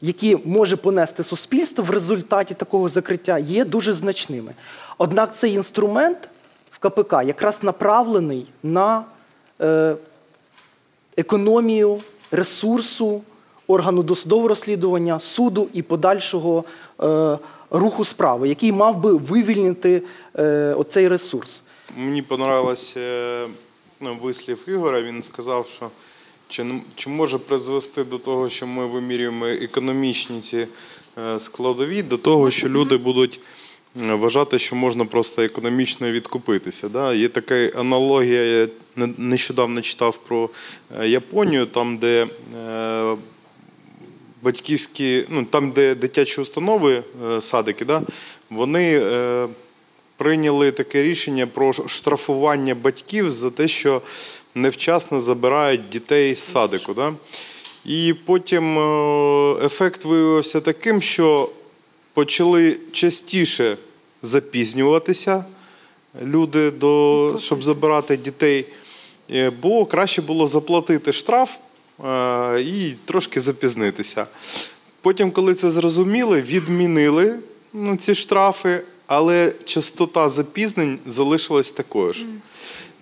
які може понести суспільство в результаті такого закриття, є дуже значними. Однак цей інструмент в КПК якраз направлений на е, економію ресурсу органу досудового розслідування, суду і подальшого е, руху справи, який мав би вивільнити е, оцей ресурс. Мені понравилось е, ну, вислів Ігора. Він сказав, що чи, чи може призвести до того, що ми вимірюємо економічні ці е, складові, до того, що люди будуть вважати, що можна просто економічно відкупитися. Да? Є така аналогія, я нещодавно читав про е, Японію, там, де е, батьківські, ну там, де дитячі установи, садики, да, вони прийняли таке рішення про штрафування батьків за те, що невчасно забирають дітей з садику. Да? І потім е, ефект виявився таким, що почали частіше запізнюватися люди, до, щоб забирати дітей, Е, бо краще було заплатити штраф е, і трошки запізнитися. Потім, коли це зрозуміли, відмінили ну, ці штрафи, але частота запізнень залишилась такою ж.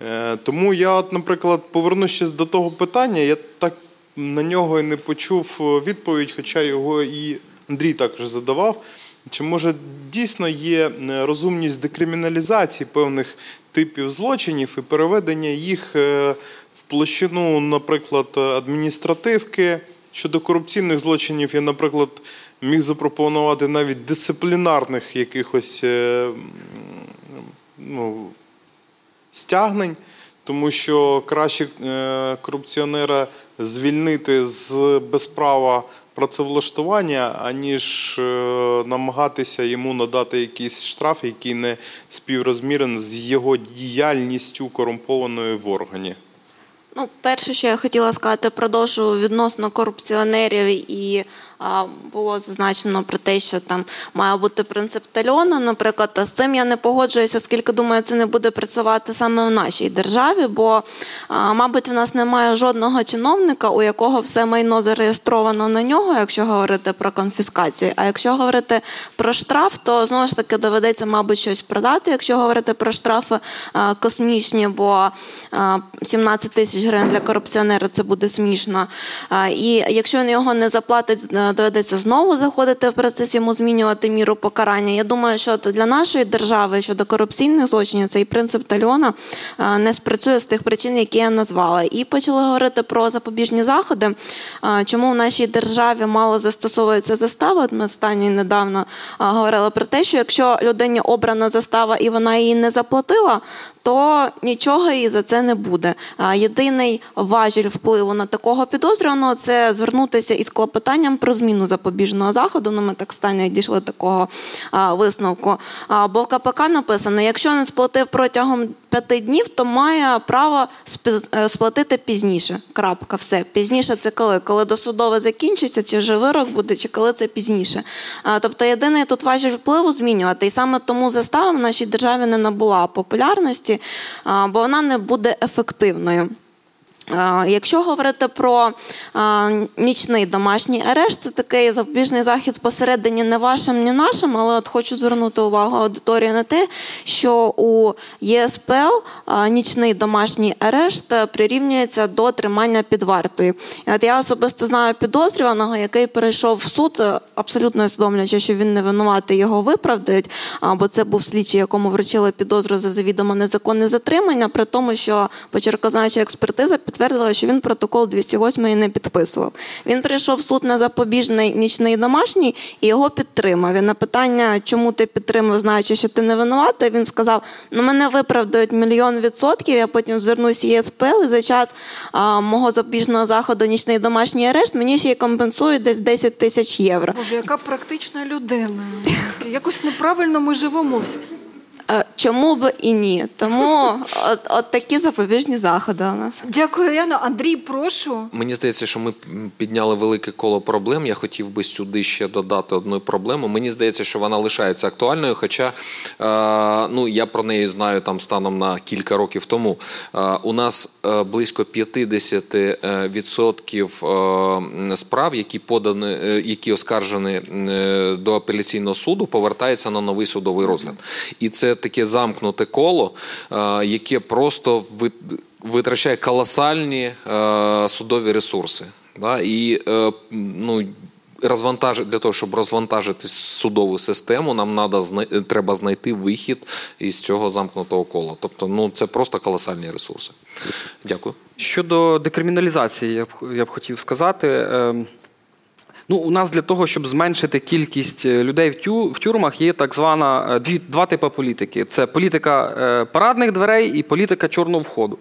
Е, Тому я, от, наприклад, повернувшись до того питання, я так на нього і не почув е, відповідь, хоча його і Андрій також задавав. Чи може дійсно є е, розумність декриміналізації певних типів злочинів і переведення їх в площину, наприклад, адміністративки, Щодо корупційних злочинів, я, наприклад, міг запропонувати навіть дисциплінарних якихось ну, стягнень, тому що краще е, корупціонера звільнити з безправа працевлаштування, аніж е, намагатися йому надати якийсь штраф, який не співрозмірен з його діяльністю корумпованою в органі. Ну, перше, що я хотіла сказати, продовжу відносно корупціонерів і було зазначено про те, що там має бути принцип тальону, наприклад, а з цим я не погоджуюся, оскільки думаю, це не буде працювати саме в нашій державі, бо, мабуть, в нас немає жодного чиновника, у якого все майно зареєстровано на нього, якщо говорити про конфіскацію. А якщо говорити про штраф, то знову ж таки доведеться, мабуть, щось продати. Якщо говорити про штрафи космічні, бо а, 17 тисяч гривень для корупціонера це буде смішно. І якщо він його не заплатить, е, доведеться знову заходити в процес йому змінювати міру покарання. Я думаю, що для нашої держави щодо корупційних злочинів цей принцип тальона е, не спрацює з тих причин, які я назвала. І почали говорити про запобіжні заходи. Е, Чому в нашій державі мало застосовується застава? Ми останні недавно е, говорили про те, що якщо людині обрана застава і вона її не заплатила, то нічого і за це не буде. А Єдиний важіль впливу на такого підозрюваного це звернутися із клопотанням про зміну запобіжного заходу. Ну, ми так стані дійшли такого висновку. Бо в КПК написано: якщо не сплатив протягом п'яти днів, то має право е, сплатити пізніше. Крапка, все. Пізніше це коли? Коли досудове закінчиться, чи вже вирок буде, чи коли це пізніше. Тобто єдиний тут важіль впливу змінювати. І саме тому застава в нашій державі не набула популярності, бо вона не буде ефективною. А, Якщо говорити про нічний домашній арешт, це такий запобіжний захід посередині не вашим, ні нашим, але от хочу звернути увагу аудиторії на те, що у ЄСПЛ нічний домашній арешт е, прирівнюється до тримання під вартою. От я особисто знаю підозрюваного, який перейшов в суд, е, абсолютно усвідомлюючи, що він не винуватий, його виправдають, бо це був слідчий, якому вручили підозру за завідомо незаконне затримання, при тому, що почеркознача експертиза підтвердила, що він протокол 208 не підписував. Він прийшов в суд на запобіжний нічний домашній і його підтримав. І на питання, чому ти підтримав, знаючи, що ти не винуватий, він сказав: ну мене виправдають мільйон відсотків. Я потім звернусь ЄСПЛ, і за час а, мого запобіжного заходу нічний домашній арешт мені ще й компенсують десь 10 тисяч євро. Боже, яка практична людина. Якось неправильно ми живемо. Е, Чому б і ні? Тому от, от такі запобіжні заходи у нас. Дякую, Яна. Андрій, прошу. Мені здається, що ми підняли велике коло проблем. Я хотів би сюди ще додати одну проблему. Мені здається, що вона лишається актуальною. Хоча е, ну я про неї знаю там станом на кілька років тому. Е, у нас е, близько 50% е, відсотків е, справ, які подані, е, які оскаржені е, до апеляційного суду, повертаються на новий судовий розгляд. І це таке замкнуте коло, е, яке просто витрачає колосальні е, судові ресурси. Да? І е, ну, розвантаж... для того, щоб розвантажити судову систему, нам надо, треба знайти вихід із цього замкнутого кола. Тобто, ну, це просто колосальні ресурси. Дякую. Щодо декриміналізації, я б, я б хотів сказати. Ну, у нас для того, щоб зменшити кількість е, людей в, тю, в тюрмах, є так звана е, дві, два типи політики: це політика е, парадних дверей і політика чорного входу.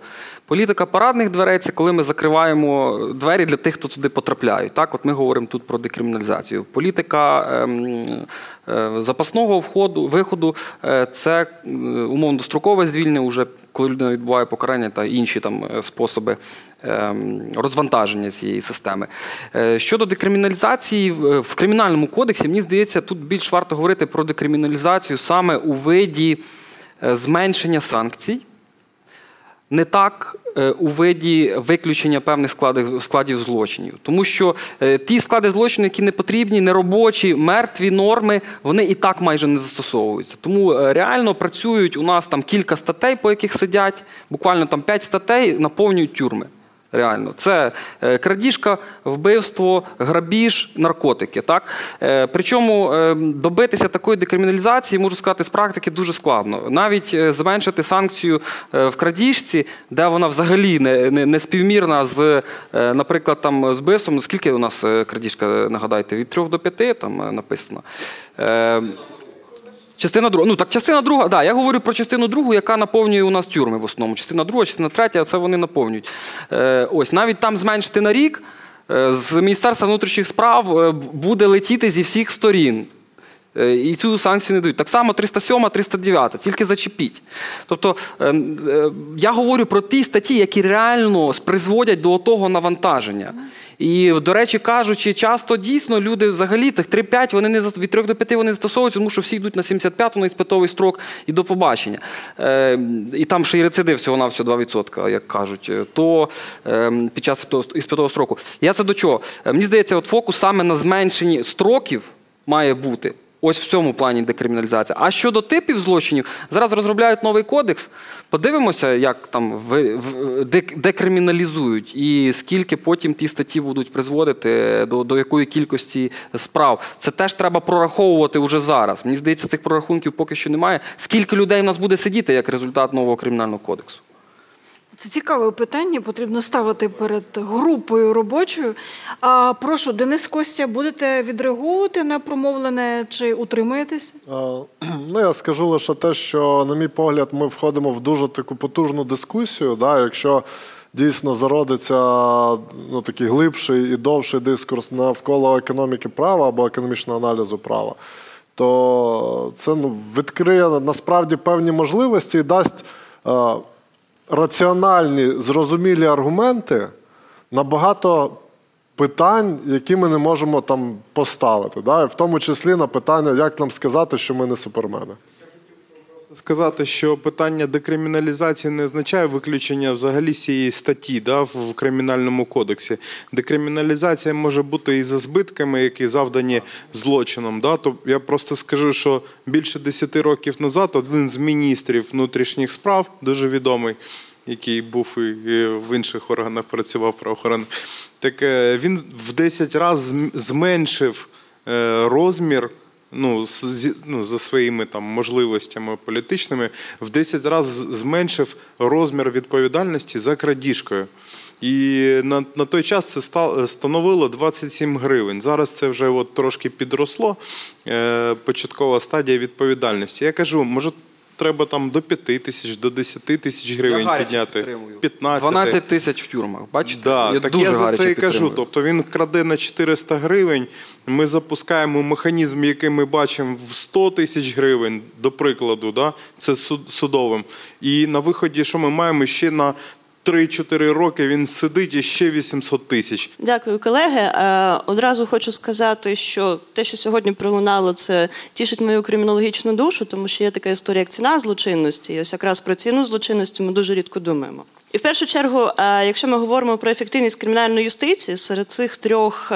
Політика парадних дверей це коли ми закриваємо двері для тих, хто туди потрапляють. Так, от ми говоримо тут про декриміналізацію. Політика ем, е, запасного входу, виходу е, це е, умовно дострокове звільнення, уже коли людина відбуває покарання та інші там е, способи ем, розвантаження цієї системи. Е, Щодо декриміналізації в в кримінальному кодексі, мені здається, тут більш варто говорити про декриміналізацію саме у виді е, зменшення санкцій. Не так е, у виді виключення певних складів, складів злочинів. Тому що е, ті склади злочинів, які не потрібні, неробочі, мертві норми, вони і так майже не застосовуються. Тому е, реально працюють у нас там кілька статей, по яких сидять, буквально там п'ять статей наповнюють тюрми. Реально, це е, крадіжка, вбивство, грабіж, наркотики. Так? Е, причому е, добитися такої декриміналізації, можу сказати, з практики дуже складно. Навіть зменшити санкцію в крадіжці, де вона взагалі не, не, не співмірна з, наприклад, там, з вбивством. Скільки у нас крадіжка, нагадайте, від 3 до 5 там написано. Частина друга. Ну так, частина друга, да, я говорю про частину другу, яка наповнює у нас тюрми в основному. Частина друга, частина третя, це вони наповнюють. Е, ось навіть там зменшити на рік е, з Міністерства внутрішніх справ е, буде летіти зі всіх сторін. Е, І цю санкцію не дають. Так само 307, 309, тільки зачепіть. Тобто я говорю про ті статті, які реально призводять до того навантаження. І, до речі, кажучи, часто дійсно люди взагалі тих 3-5, вони не від 3 до 5 вони застосовуються, тому що всі йдуть на 75 на іспитовий строк і до побачення. Е, і там ще й рецидив всього на всього 2%, як кажуть, е, то е, під час іспитового строку. Я це до чого? Е, Мені здається, от фокус саме на зменшенні строків має бути. Ось в цьому плані декриміналізація. А щодо типів злочинів, зараз розробляють новий кодекс. Подивимося, як там декриміналізують і скільки потім ті статті будуть призводити до, до якої кількості справ. Це теж треба прораховувати уже зараз. Мені здається, цих прорахунків поки що немає. Скільки людей в нас буде сидіти як результат нового кримінального кодексу? Це цікаве питання, потрібно ставити перед групою робочою. А прошу, Денис Костя, будете відреагувати на промовлене чи утримаєтесь? Е, Ну, я скажу лише те, що, на мій погляд, ми входимо в дуже таку потужну дискусію. Да, якщо дійсно зародиться ну, такий глибший і довший дискурс навколо економіки права або економічного аналізу права, то це ну, відкриє насправді певні можливості і дасть е, раціональні, зрозумілі аргументи на багато питань, які ми не можемо там поставити. Да? В тому числі на питання, як нам сказати, що ми не супермени. Сказати, що питання декриміналізації не означає виключення взагалі цієї статті да, в кримінальному кодексі. Декриміналізація може бути і за збитками, які завдані злочином. Да. То я просто скажу, що більше 10 років назад один з міністрів внутрішніх справ, дуже відомий, який був і в інших органах працював правоохоронних, так е, він в 10 разів зменшив е, розмір ну, з- ну, за своїми там можливостями політичними, в 10 разів зменшив розмір відповідальності за крадіжкою. І на, на той час це становило 27 гривень. Зараз це вже от трошки підросло, е, початкова стадія відповідальності. Я кажу, може, треба там до 5 тисяч, до 10 тисяч гривень я підняти. підтримую. 15. 12 тисяч в тюрмах. Бачите? Да, я так дуже я за це і кажу. Тобто він краде на 400 гривень. Ми запускаємо механізм, який ми бачимо в 100 тисяч гривень, до прикладу, да? це суд- судовим. І на виході, що ми маємо ще на 3-4 роки він сидить і ще 800 тисяч. Дякую, колеги. Е, Одразу хочу сказати, що те, що сьогодні пролунало, це тішить мою кримінологічну душу, тому що є така історія, як ціна злочинності. І ось якраз про ціну злочинності ми дуже рідко думаємо. І в першу чергу, е, якщо ми говоримо про ефективність кримінальної юстиції, серед цих трьох.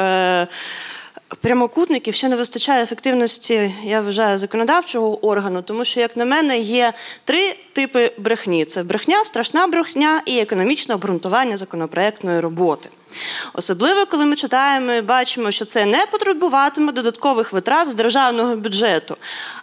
Прямокутників ще не вистачає ефективності, я вважаю, законодавчого органу, тому що, як на мене, є три типи брехні: це брехня, страшна брехня і економічне обґрунтування законопроектної роботи. Особливо, коли ми читаємо і бачимо, що це не потребуватиме додаткових витрат з державного бюджету.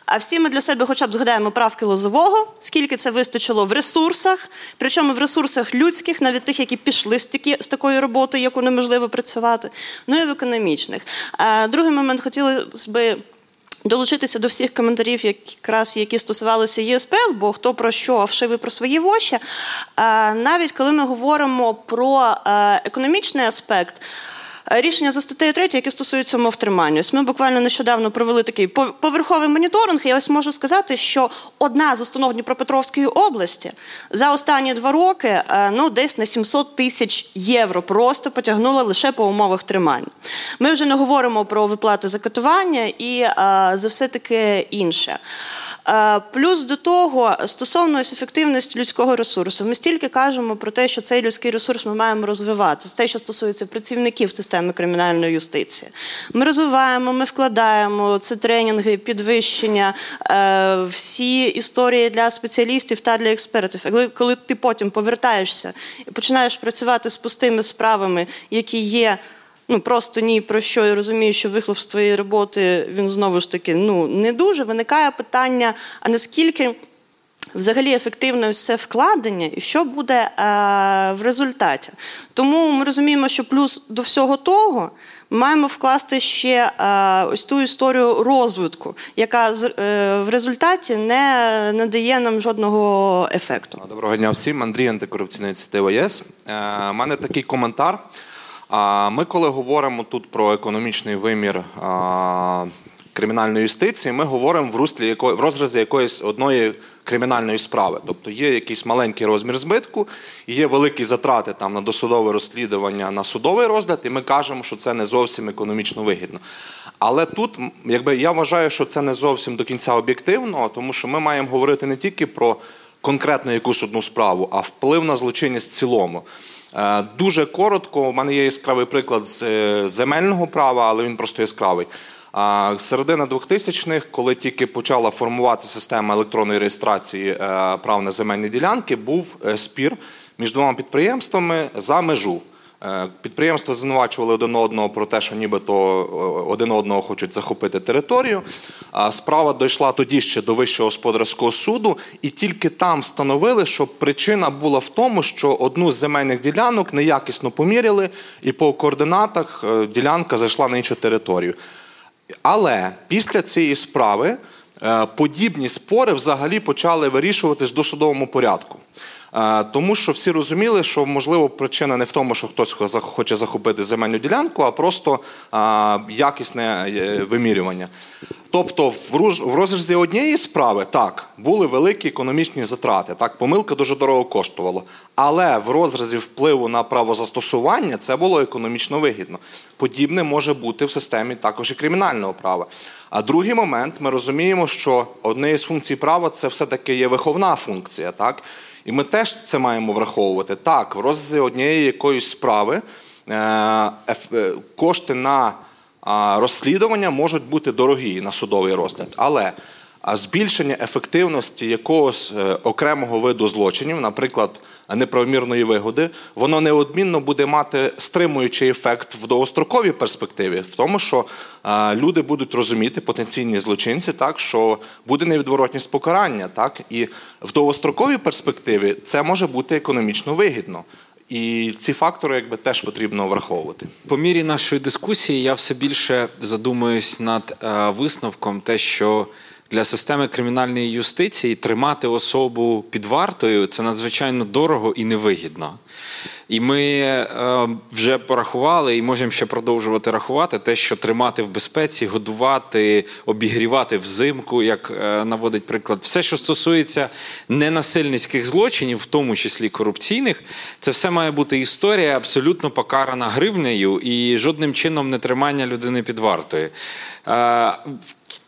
А всі ми для себе, хоча б згадаємо правки лозового, скільки це вистачило в ресурсах, причому в ресурсах людських, навіть тих, які пішли з, такі, з такої роботи, яку неможливо працювати, ну і в економічних. А другий момент хотілося би. Долучитися до всіх коментарів, якраз які стосувалися ЄСПЛ, бо хто про що, а вшиви про свої воші. Навіть коли ми говоримо про е, економічний аспект. Е, Рішення за статтею 3, які стосуються умов тримання. Ось ми буквально нещодавно провели такий пов- поверховий моніторинг. Я ось можу сказати, що одна з установ Дніпропетровської області за останні два роки е, ну, десь на 700 тисяч євро просто потягнула лише по умовах тримання. Ми вже не говоримо про виплати за катування і е, за все таке інше. Е, Плюс до того, стосовно ефективності людського ресурсу, ми стільки кажемо про те, що цей людський ресурс ми маємо розвивати. Це те, що стосується працівників системи кримінальної юстиції. Ми розвиваємо, ми вкладаємо це тренінги, підвищення, е, всі історії для спеціалістів та для експертів. Коли ти потім повертаєшся і починаєш працювати з пустими справами, які є. Ну просто ні про що і розумію, що вихлоп з твоєї роботи він знову ж таки ну не дуже. Виникає питання: а наскільки взагалі ефективне ось це вкладення, і що буде е, в результаті? Тому ми розуміємо, що плюс до всього того. Маємо вкласти ще е, ось ту історію розвитку, яка е, в результаті не надає нам жодного ефекту. Доброго дня всім. Андрій, антикорупційна ініціатива ЄС. Е, мене такий коментар. Ми, коли говоримо тут про економічний вимір кримінальної юстиції, ми говоримо в руслі яко- в розрізі якоїсь одної кримінальної справи. Тобто є якийсь маленький розмір збитку, є великі затрати там на досудове розслідування, на судовий розгляд, і ми кажемо, що це не зовсім економічно вигідно. Але тут, якби я вважаю, що це не зовсім до кінця об'єктивно, тому що ми маємо говорити не тільки про конкретно якусь одну справу, а вплив на злочинність в цілому. Е, Дуже коротко, у мене є яскравий приклад з е, земельного права, але він просто яскравий. А, Середина 2000-х, коли тільки почала формувати система електронної реєстрації е, прав на земельні ділянки, був е, спір між двома підприємствами за межу. Е, Підприємства звинувачували один одного про те, що нібито е, один одного хочуть захопити територію. А Справа дійшла тоді ще до Вищого господарського суду, і тільки там встановили, що причина була в тому, що одну з земельних ділянок неякісно поміряли, і по координатах е, ділянка зайшла на іншу територію. Але після цієї справи подібні спори взагалі почали вирішуватись в досудовому порядку. Тому що всі розуміли, що можливо причина не в тому, що хтось хо- хоче захопити земельну ділянку, а просто якісне е, вимірювання. Тобто, в розрізі однієї справи так були великі економічні затрати. Так, помилка дуже дорого коштувала. Але в розрізі впливу на правозастосування це було економічно вигідно. Подібне може бути в системі також і кримінального права. А другий момент, ми розуміємо, що однією з функцій права це все-таки є виховна функція. Так? І ми теж це маємо враховувати. Так, в розрізі однієї якоїсь справи е, е, кошти на розслідування можуть бути дорогі на судовий розгляд. Але а, збільшення ефективності якогось е, окремого виду злочинів, наприклад, неправомірної вигоди, воно неодмінно буде мати стримуючий ефект в довгостроковій перспективі, в тому, що люди будуть розуміти, потенційні злочинці, так що буде невідворотність покарання, так і в довгостроковій перспективі це може бути економічно вигідно. І ці фактори якби теж потрібно враховувати. По мірі нашої дискусії я все більше задумуюсь над е, висновком, те, що для системи кримінальної юстиції тримати особу під вартою це надзвичайно дорого і невигідно. І ми е, вже порахували і можемо ще продовжувати рахувати те, що тримати в безпеці, годувати, обігрівати взимку, як е, наводить приклад, все, що стосується ненасильницьких злочинів, в тому числі корупційних, це все має бути історія абсолютно покарана гривнею і жодним чином не тримання людини під вартою. Е,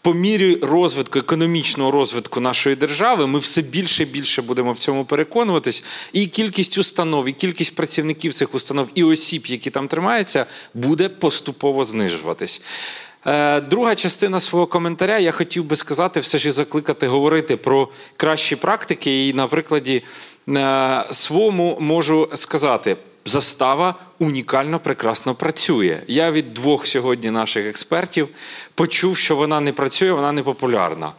по мірі розвитку, економічного розвитку нашої держави, ми все більше і більше будемо в цьому переконуватись. І кількість установ, і кількість працівників цих установ, і осіб, які там тримаються, буде поступово знижуватись. Е, Друга частина свого коментаря я хотів би сказати, все ж і закликати говорити про кращі практики. І на прикладі е, своєму можу сказати. Застава унікально прекрасно працює. Я від двох сьогодні наших експертів почув, що вона не працює, вона не популярна.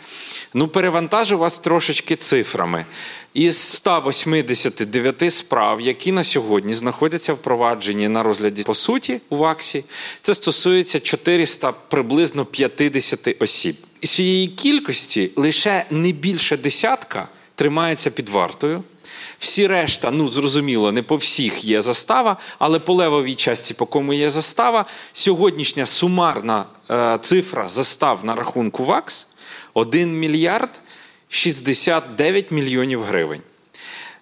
Ну, перевантажу вас трошечки цифрами. Із 189 справ, які на сьогодні знаходяться в провадженні на розгляді по суті у ВАКСі, це стосується 400 приблизно 50 осіб. Із цієї кількості лише не більше десятка тримається під вартою. Всі решта, ну зрозуміло, не по всіх є застава, але по левовій часті, по кому є застава, сьогоднішня сумарна е, цифра застав на рахунку ВАКС 1 мільярд 69 мільйонів гривень.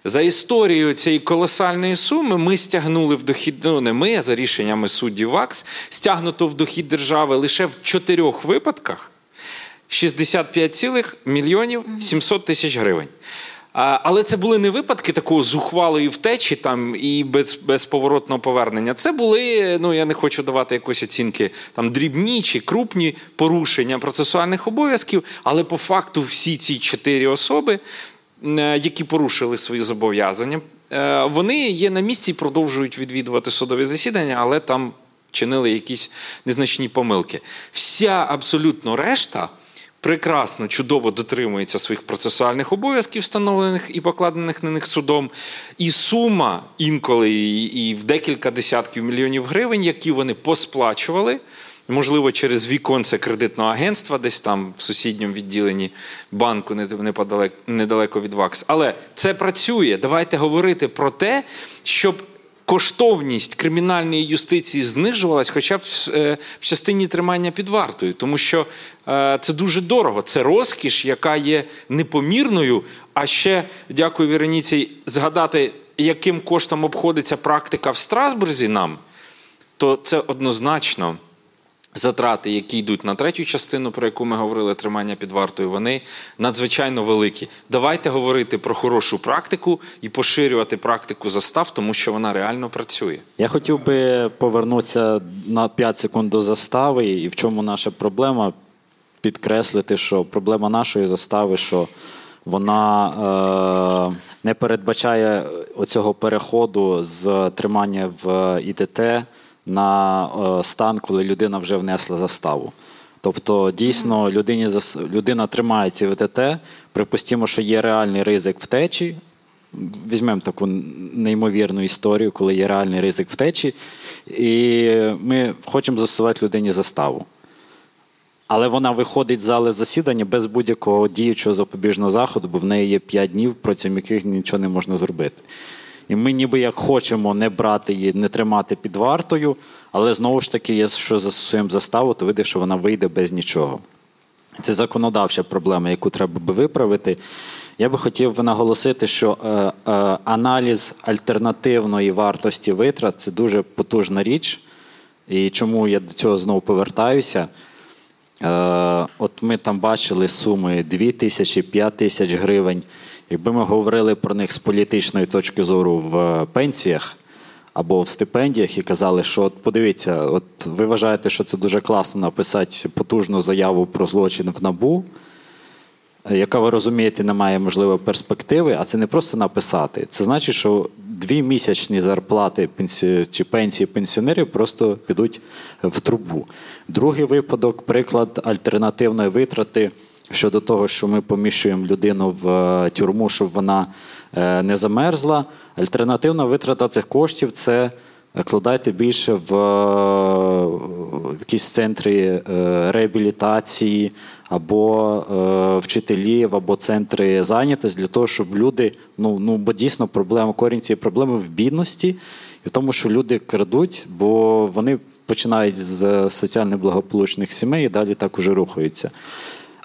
За історією цієї колосальної суми ми стягнули в дохід, ну не ми, а за рішеннями суддів ВАКС, стягнуто в дохід держави лише в чотирьох випадках 65 мільйонів 700 тисяч гривень. Але це були не випадки такого зухвалої втечі там і без, безповоротного повернення. Це були, ну я не хочу давати якоїсь оцінки, там дрібні чи крупні порушення процесуальних обов'язків, але по факту всі ці чотири особи, е, які порушили свої зобов'язання, е, вони є на місці і продовжують відвідувати судові засідання, але там чинили якісь незначні помилки. Вся абсолютно решта прекрасно, чудово дотримується своїх процесуальних обов'язків, встановлених і покладених на них судом. І сума інколи і, в декілька десятків мільйонів гривень, які вони посплачували. Можливо, через віконце кредитного агентства, десь там в сусідньому відділенні банку неподалеко, недалеко від ВАКС. Але це працює. Давайте говорити про те, щоб коштовність кримінальної юстиції знижувалась, хоча б е, в частині тримання під вартою, тому що е, це дуже дорого. Це розкіш, яка є непомірною. А ще дякую Вероніці, згадати, яким коштом обходиться практика в Страсбурзі нам, то це однозначно. Затрати, які йдуть на третю частину, про яку ми говорили, тримання під вартою, вони надзвичайно великі. Давайте говорити про хорошу практику і поширювати практику застав, тому що вона реально працює. Я хотів би повернутися на 5 секунд до застави, і в чому наша проблема підкреслити, що проблема нашої застави, що вона е, не передбачає оцього переходу з тримання в ІТТ на е, стан, коли людина вже внесла заставу. Тобто, дійсно, людині, людина тримається в ІТТ, припустимо, що є реальний ризик втечі. Візьмемо таку неймовірну історію, коли є реальний ризик втечі, і ми хочемо застосувати людині заставу. Але вона виходить з зали засідання без будь-якого діючого запобіжного заходу, бо в неї є 5 днів, протягом яких нічого не можна зробити. І ми ніби як хочемо не брати її, не тримати під вартою, але знову ж таки, якщо застосуємо заставу, то вийде, що вона вийде без нічого. Це законодавча проблема, яку треба би виправити. Я би хотів наголосити, що е, е, аналіз альтернативної вартості витрат це дуже потужна річ. І чому я до цього знову повертаюся? Е, От ми там бачили суми 2 тисячі, 5 тисяч гривень. Якби ми говорили про них з політичної точки зору в пенсіях або в стипендіях і казали, що от подивіться, от ви вважаєте, що це дуже класно написати потужну заяву про злочин в набу, яка ви розумієте, не має можливо перспективи, а це не просто написати. Це значить, що дві місячні зарплати чи пенсії пенсіонерів просто підуть в трубу. Другий випадок приклад альтернативної витрати щодо того, що ми поміщуємо людину в е, тюрму, щоб вона е, не замерзла. Альтернативна витрата цих коштів це вкладайте більше в, е, в якісь центри реабілітації або вчителів, або центри зайнятості для того, щоб люди, ну ну бо дійсно проблема корінь цієї проблеми в бідності і в тому, що люди крадуть, бо вони починають з соціально благополучних сімей і далі так уже рухаються.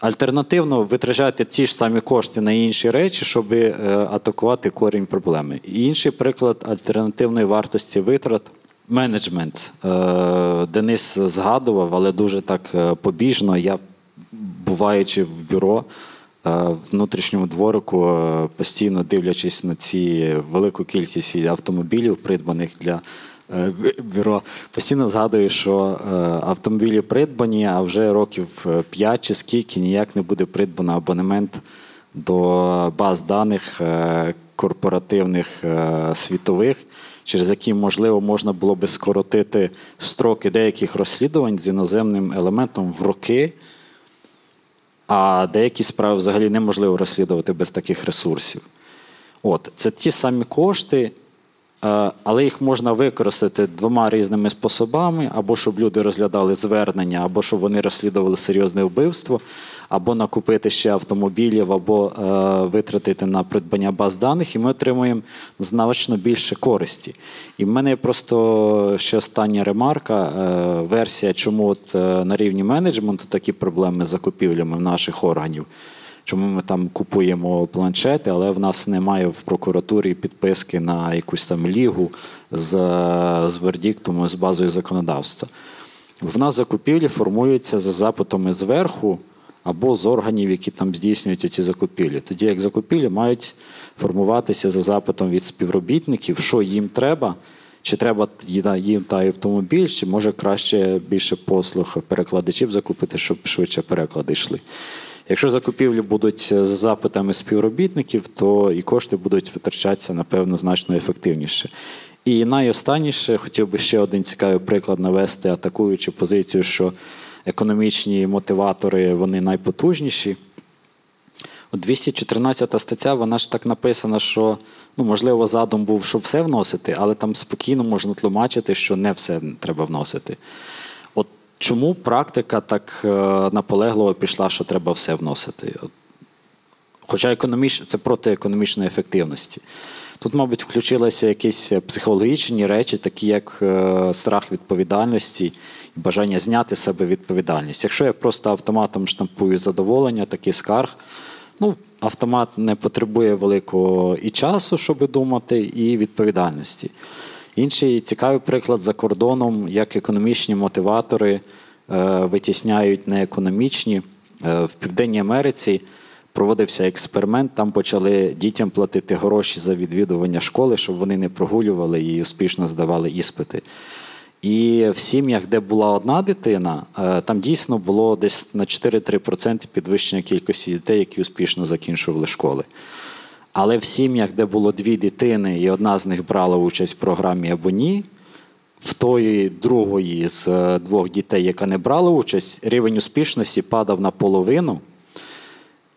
Альтернативно витрачати ті ж самі кошти на інші речі, щоб е, атакувати корінь проблеми. інший приклад альтернативної вартості витрат менеджмент. Е, Денис згадував, але дуже так е, побіжно. Я, буваючи в бюро внутрішньому дворику, постійно дивлячись на ці велику кількість автомобілів, придбаних для бюро постійно згадую, що е, автомобілі придбані, а вже років 5 е, чи скільки ніяк не буде придбано абонемент до баз даних корпоративних світових, через які, можливо, можна було би скоротити строки деяких розслідувань з іноземним елементом в роки. А деякі справи взагалі неможливо розслідувати без таких ресурсів. От, Це ті самі кошти, Е, але їх можна використати двома різними способами: або щоб люди розглядали звернення, або щоб вони розслідували серйозне вбивство, або накупити ще автомобілів, або е, витратити на придбання баз даних, і ми отримуємо значно більше користі. І в мене просто ще остання ремарка, е, версія, чому от на рівні менеджменту такі проблеми з закупівлями в наших органів чому ми там купуємо планшети, але в нас немає в прокуратурі підписки на якусь там лігу з з вердіктом, з базою законодавства. В нас закупівлі формуються за запитами зверху, або з органів, які там здійснюють ці закупівлі. Тоді як закупівлі мають формуватися за запитом від співробітників, що їм треба. Чи треба їм та автомобіль, чи може краще більше послуг перекладачів закупити, щоб швидше переклади йшли. Якщо закупівлі будуть за запитами співробітників, то і кошти будуть витрачатися, напевно, значно ефективніше. І найостанніше хотів би ще один цікавий приклад навести, атакуючи позицію, що економічні мотиватори вони найпотужніші. 214 стаття, вона ж так написана, що ну, можливо, задум був, щоб все вносити, але там спокійно можна тлумачити, що не все треба вносити. Чому практика так е, наполегливо пішла, що треба все вносити? Хоча економіч... це проти економічної ефективності. Тут, мабуть, включилися якісь психологічні речі, такі як е, страх відповідальності і бажання зняти з себе відповідальність. Якщо я просто автоматом штампую задоволення, такий скарг, ну, автомат не потребує великого і часу, щоб думати, і відповідальності. Інший цікавий приклад за кордоном, як економічні мотиватори е, витісняють неекономічні. Е, в Південній Америці проводився експеримент, там почали дітям платити гроші за відвідування школи, щоб вони не прогулювали і успішно здавали іспити. І в сім'ях, де була одна дитина, е, там дійсно було десь на 4-3% підвищення кількості дітей, які успішно закінчували школи. Але в сім'ях, де було дві дитини, і одна з них брала участь в програмі або ні, в тої другої з е, двох дітей, яка не брала участь, рівень успішності падав на половину.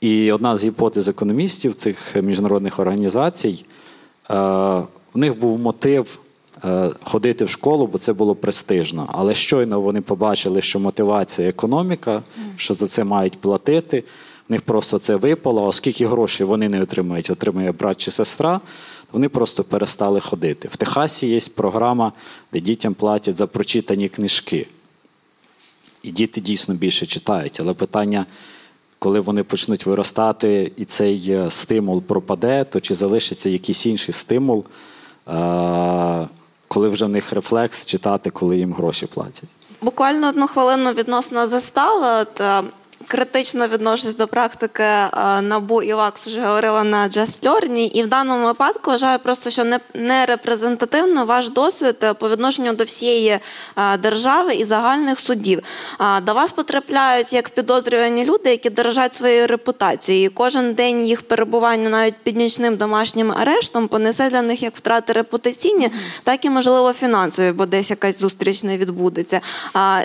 І одна з гіпотез економістів цих міжнародних організацій, е, в них був мотив Е, ходити в школу, бо це було престижно. Але щойно вони побачили, що мотивація економіка, що за це мають платити. Них просто це випало, оскільки грошей вони не отримують, отримує брат чи сестра, вони просто перестали ходити. В Техасі є програма, де дітям платять за прочитані книжки. І діти дійсно більше читають. Але питання, коли вони почнуть виростати і цей е, стимул пропаде, то чи залишиться якийсь інший стимул? Е, коли вже в них рефлекс читати, коли їм гроші платять. Буквально одну хвилину відносно застави. Критично відношусь до практики е, набу і ЛАКС вже говорила на Just Learning, і в даному випадку вважаю просто, що не, не репрезентативно ваш досвід е, по відношенню до всієї е, держави і загальних судів. До вас потрапляють як підозрювані люди, які дорожать своєю репутацією. І Кожен день їх перебування навіть під нічним домашнім арештом понесе для них як втрати репутаційні, так і можливо фінансові, бо десь якась зустріч не відбудеться.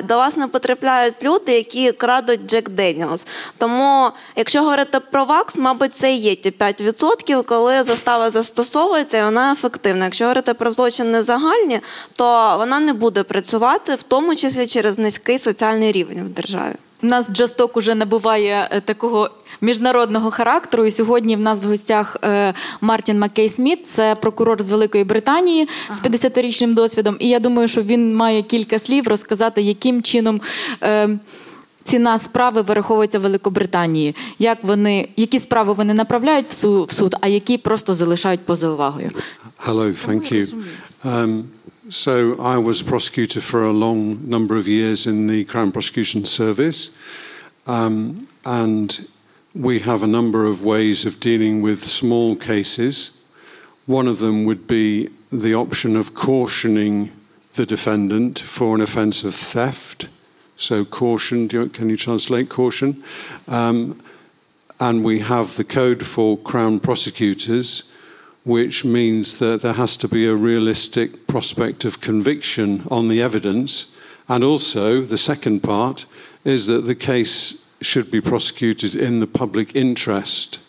До вас не потрапляють люди, які крадуть Джек Дей. Millennials. Тому, якщо говорити про ВАКС, мабуть, це і є ті 5%, коли застава застосовується і вона ефективна. Якщо говорити про злочини загальні, то вона не буде працювати, в тому числі через низький соціальний рівень в державі. У нас Джасток уже набуває е, такого міжнародного характеру. І сьогодні в нас в гостях е, Мартін Маккей Сміт, це прокурор з Великої Британії з 50-річним досвідом. І я думаю, що він має кілька слів розказати, яким чином. Е, ціна справи вираховується в Великобританії. Як вони, які справи вони направляють в суд, в суд, а які просто залишають поза увагою? Hello, thank you. Um, so I was prosecutor for a long number of years in the Crown Prosecution Service, um, and we have a number of ways of dealing with small cases. One of them would be the option of cautioning the defendant for an offence of theft. so caution, you, can you translate caution? Um, and we have the code for Crown prosecutors, which means that there has to be a realistic prospect of conviction on the evidence. And also, the second part is that the case should be prosecuted in the public interest.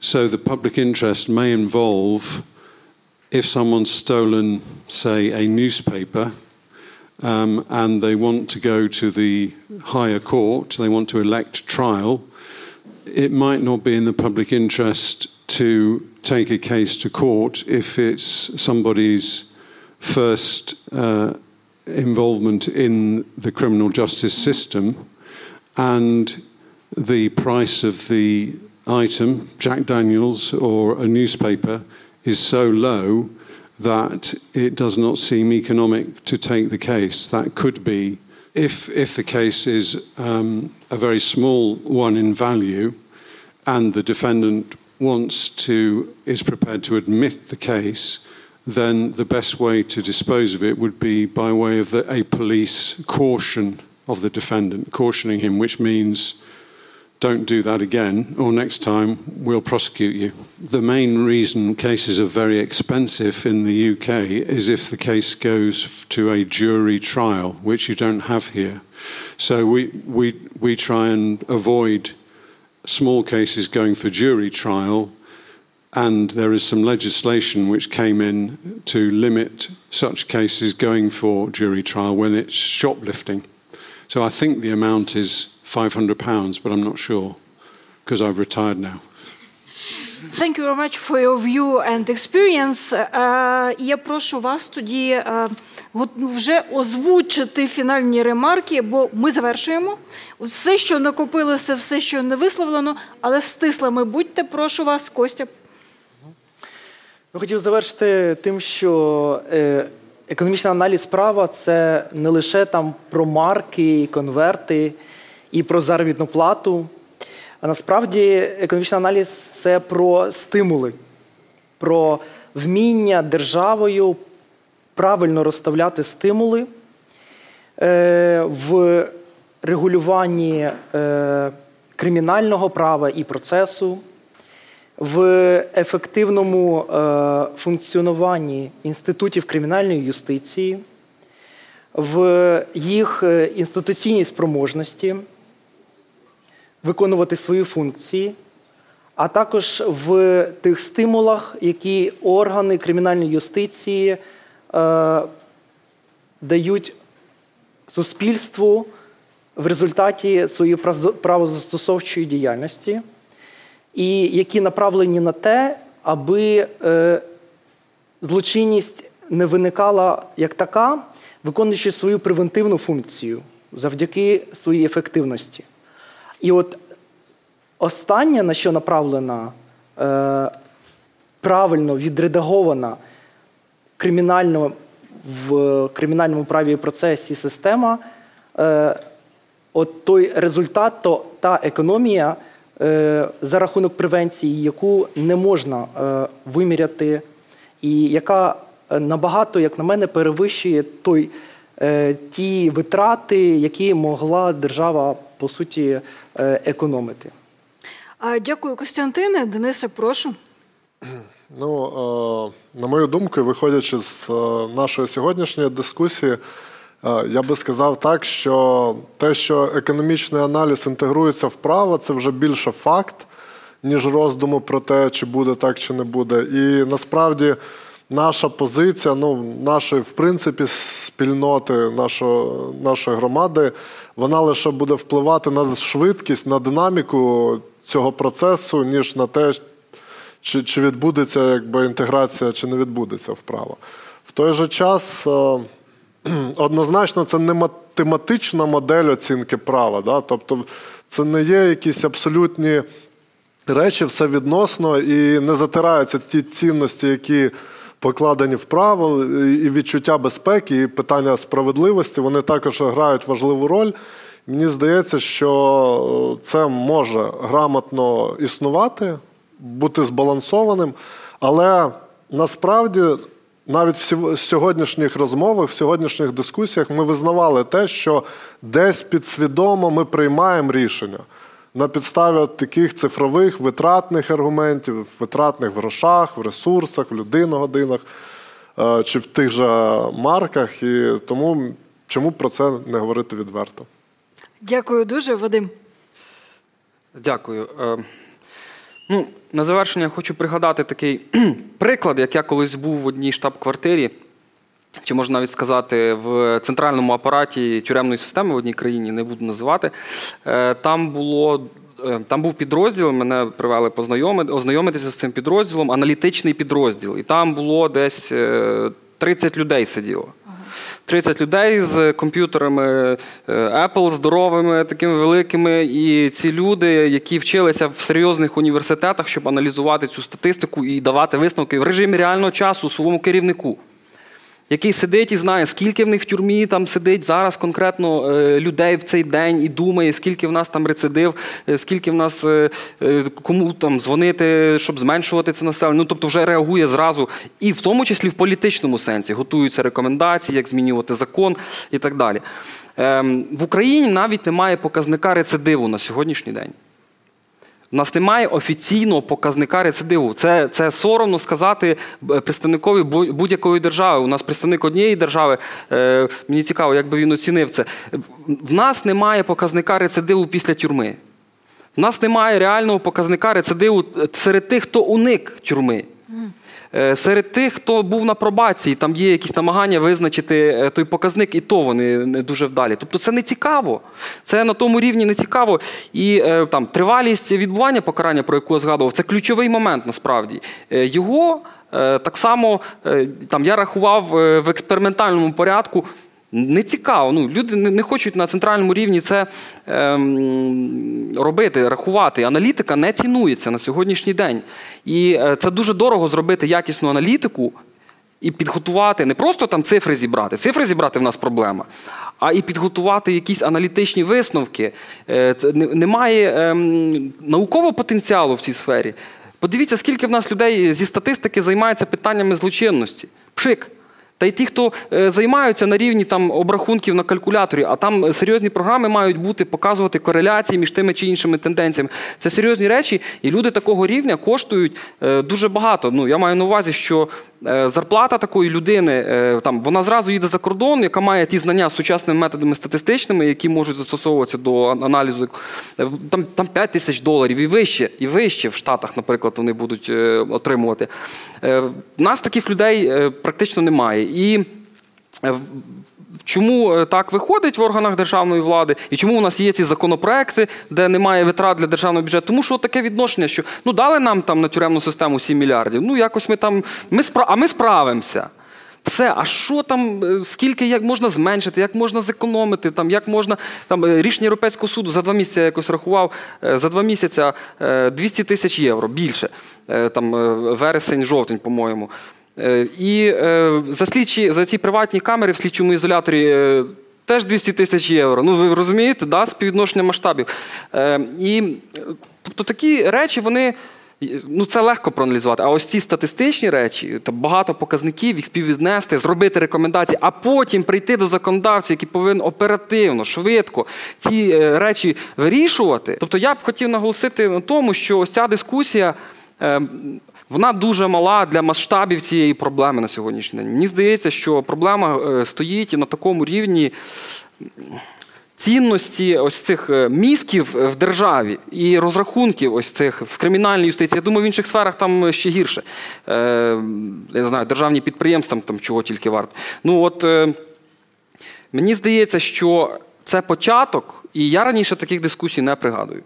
So the public interest may involve if someone's stolen, say, a newspaper um, and they want to go to the higher court, they want to elect trial, it might not be in the public interest to take a case to court if it's somebody's first uh, involvement in the criminal justice system and the price of the item, Jack Daniels or a newspaper, is so low that it does not seem economic to take the case. That could be if if the case is um, a very small one in value, and the defendant wants to is prepared to admit the case, then the best way to dispose of it would be by way of the, a police caution of the defendant, cautioning him, which means don't do that again, or next time we'll prosecute you. The main reason cases are very expensive in the UK is if the case goes to a jury trial, which you don't have here. So we, we, we try and avoid small cases going for jury trial, and there is some legislation which came in to limit such cases going for jury trial when it's shoplifting. So I think the amount is £500, but I'm not sure because I've retired now. Thank you very much for your view and experience. Е, Я прошу вас тоді от вже озвучити фінальні ремарки, бо ми завершуємо. Все, що накопилося, все, що не висловлено, але стислими будьте, прошу вас, Костя. Я хотів завершити тим, що е, економічний аналіз права це не лише там про марки, і конверти і про заробітну плату. А насправді економічний аналіз це про стимули, про вміння державою правильно розставляти стимули е, в регулюванні е, кримінального права і процесу, в ефективному е, функціонуванні інститутів кримінальної юстиції, в їх інституційній спроможності виконувати свої функції, а також в тих стимулах, які органи кримінальної юстиції е, дають суспільству в результаті своєї правозастосовчої діяльності, і які направлені на те, аби е, злочинність не виникала як така, виконуючи свою превентивну функцію завдяки своїй ефективності. І от останнє, на що направлена е, правильно відредагована кримінально в кримінальному праві і процесі система, е, от той результат, то та економія е, за рахунок превенції, яку не можна е, виміряти, і яка е, набагато, як на мене, перевищує той, е, ті витрати, які могла держава по суті е, економити. Дякую, Костянтине. Денисе, прошу. Ну, е, на мою думку, виходячи з е, нашої сьогоднішньої дискусії, е, я би сказав так, що те, що економічний аналіз інтегрується в право, це вже більше факт, ніж роздуму про те, чи буде так, чи не буде. І насправді наша позиція, ну, нашої, в принципі, спільноти, нашої, нашої громади, вона лише буде впливати на швидкість, на динаміку цього процесу, ніж на те, чи чи відбудеться якби, інтеграція, чи не відбудеться вправо. В той же час е, однозначно це не математична модель оцінки права. Да? Тобто це не є якісь абсолютні речі, все відносно і не затираються ті цінності, які покладені в право, і відчуття безпеки, і питання справедливості, вони також грають важливу роль. Мені здається, що це може грамотно існувати, бути збалансованим, але насправді навіть в сьогоднішніх розмовах, в сьогоднішніх дискусіях ми визнавали те, що десь підсвідомо ми приймаємо рішення на підставі таких цифрових витратних аргументів, витратних в грошах, в ресурсах, в людиногодинах е, чи в тих же марках. І тому чому про це не говорити відверто? Дякую дуже, Вадим. Дякую. Е, ну, На завершення хочу пригадати такий приклад, як я колись був в одній штаб-квартирі, чи можна навіть сказати, в центральному апараті тюремної системи в одній країні, не буду називати. Е, там було. Е, там був підрозділ, мене привели познайомити, ознайомитися з цим підрозділом, аналітичний підрозділ. І там було десь 30 людей сиділо. 30 людей з комп'ютерами е, Apple здоровими, такими великими. І ці люди, які вчилися в серйозних університетах, щоб аналізувати цю статистику і давати висновки в режимі реального часу своєму керівнику. Який сидить і знає, скільки в них в тюрмі там сидить зараз конкретно е, людей в цей день і думає, скільки в нас там рецидив, е, скільки в нас е, кому там дзвонити, щоб зменшувати це населення. Ну тобто вже реагує зразу, і в тому числі в політичному сенсі готуються рекомендації, як змінювати закон і так далі. Ем, В Україні навіть немає показника рецидиву на сьогоднішній день. У нас немає офіційного показника рецидиву. Це, це соромно сказати е, представникові будь-якої держави. У нас представник однієї держави. Е, мені цікаво, як би він оцінив це. В нас немає показника рецидиву після тюрми. В нас немає реального показника рецидиву серед тих, хто уник тюрми. Е, Серед тих, хто був на пробації, там є якісь намагання визначити е, той показник, і то вони не дуже вдалі. Тобто це не цікаво. Це на тому рівні не цікаво. І е, там тривалість відбування покарання, про яку я згадував, це ключовий момент насправді. Його так само там я рахував в експериментальному порядку. Не цікаво. Ну, люди не, хочуть на центральному рівні це ем, робити, рахувати. Аналітика не цінується на сьогоднішній день. І е, це дуже дорого зробити якісну аналітику і підготувати, не просто там цифри зібрати. Цифри зібрати в нас проблема, а і підготувати якісь аналітичні висновки. Е, немає ем, наукового потенціалу в цій сфері. Подивіться, скільки в нас людей зі статистики займається питаннями злочинності. Пшик. Та й ті, хто е, займаються на рівні там обрахунків на калькуляторі, а там серйозні програми мають бути показувати кореляції між тими чи іншими тенденціями. Це серйозні речі, і люди такого рівня коштують е, дуже багато. Ну я маю на увазі, що зарплата такої людини е, там вона зразу їде за кордон, яка має ті знання з сучасними методами статистичними, які можуть застосовуватися до аналізу. Е, Там, там 5 тисяч доларів і вище, і вище в Штатах, наприклад, вони будуть е, отримувати. Е, нас таких людей е, практично немає. І е, Чому е, так виходить в органах державної влади, і чому у нас є ці законопроекти, де немає витрат для державного бюджету? Тому що таке відношення, що ну дали нам там на тюремну систему 7 мільярдів. Ну якось ми там ми спра... а ми справимося. Все, а що там, е, скільки як можна зменшити, як можна зекономити, там, як можна там е, рішення Європейського суду за два місяці я якось рахував, за два місяці е, 200 тисяч євро більше. Там вересень, жовтень, по-моєму. Е, І е, за слідчі за ці приватні камери в слідчому ізоляторі. е, Теж 200 тисяч євро. Ну ви розумієте, да, співвідношення масштабів. І тобто такі речі, вони ну це легко проаналізувати. А ось ці статистичні речі, то багато показників, їх співвіднести, зробити рекомендації, а потім прийти до законодавця, який повинен оперативно, швидко ці речі вирішувати. Тобто я б хотів наголосити на тому, що ось ця дискусія. Е, вона дуже мала для масштабів цієї проблеми на сьогоднішній день. Мені здається, що проблема е, стоїть на такому рівні цінності ось цих е, мізків в державі і розрахунків ось цих в кримінальній юстиції. Я думаю, в інших сферах там ще гірше. Е, Я не знаю, державні підприємства там чого тільки варто. Ну от е, мені здається, що це початок, і я раніше таких дискусій не пригадую.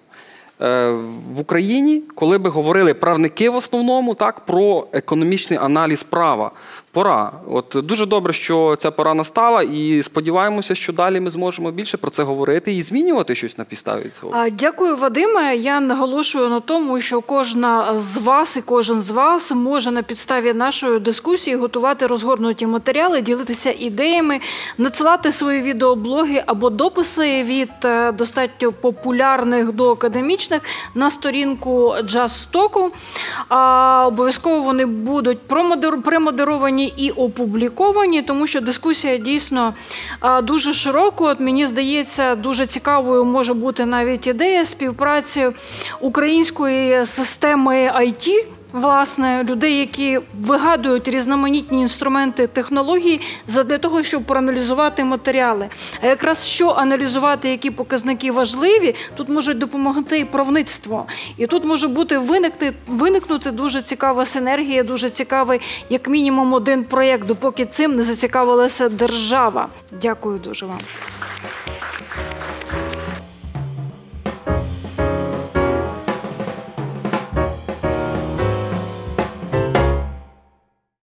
Е, В Україні, коли би говорили правники в основному, так про економічний аналіз права, пора. От дуже добре, що ця пора настала, і сподіваємося, що далі ми зможемо більше про це говорити і змінювати щось на підставі цього. Дякую, Вадиме. Я наголошую на тому, що кожна з вас і кожен з вас може на підставі нашої дискусії готувати розгорнуті матеріали, ділитися ідеями, надсилати свої відеоблоги або дописи від е, достатньо популярних до академічних на сторінку. А, Обов'язково вони будуть промодер- премодеровані і опубліковані, тому що дискусія дійсно дуже широка. От мені здається, дуже цікавою може бути навіть ідея співпраці української системи IT. Власне, людей, які вигадують різноманітні інструменти технології для того, щоб проаналізувати матеріали. А якраз що аналізувати, які показники важливі, тут можуть допомогти і правництво. І тут може бути виникти, виникнути дуже цікава синергія, дуже цікавий, як мінімум, один проєкт, допоки цим не зацікавилася держава. Дякую дуже вам.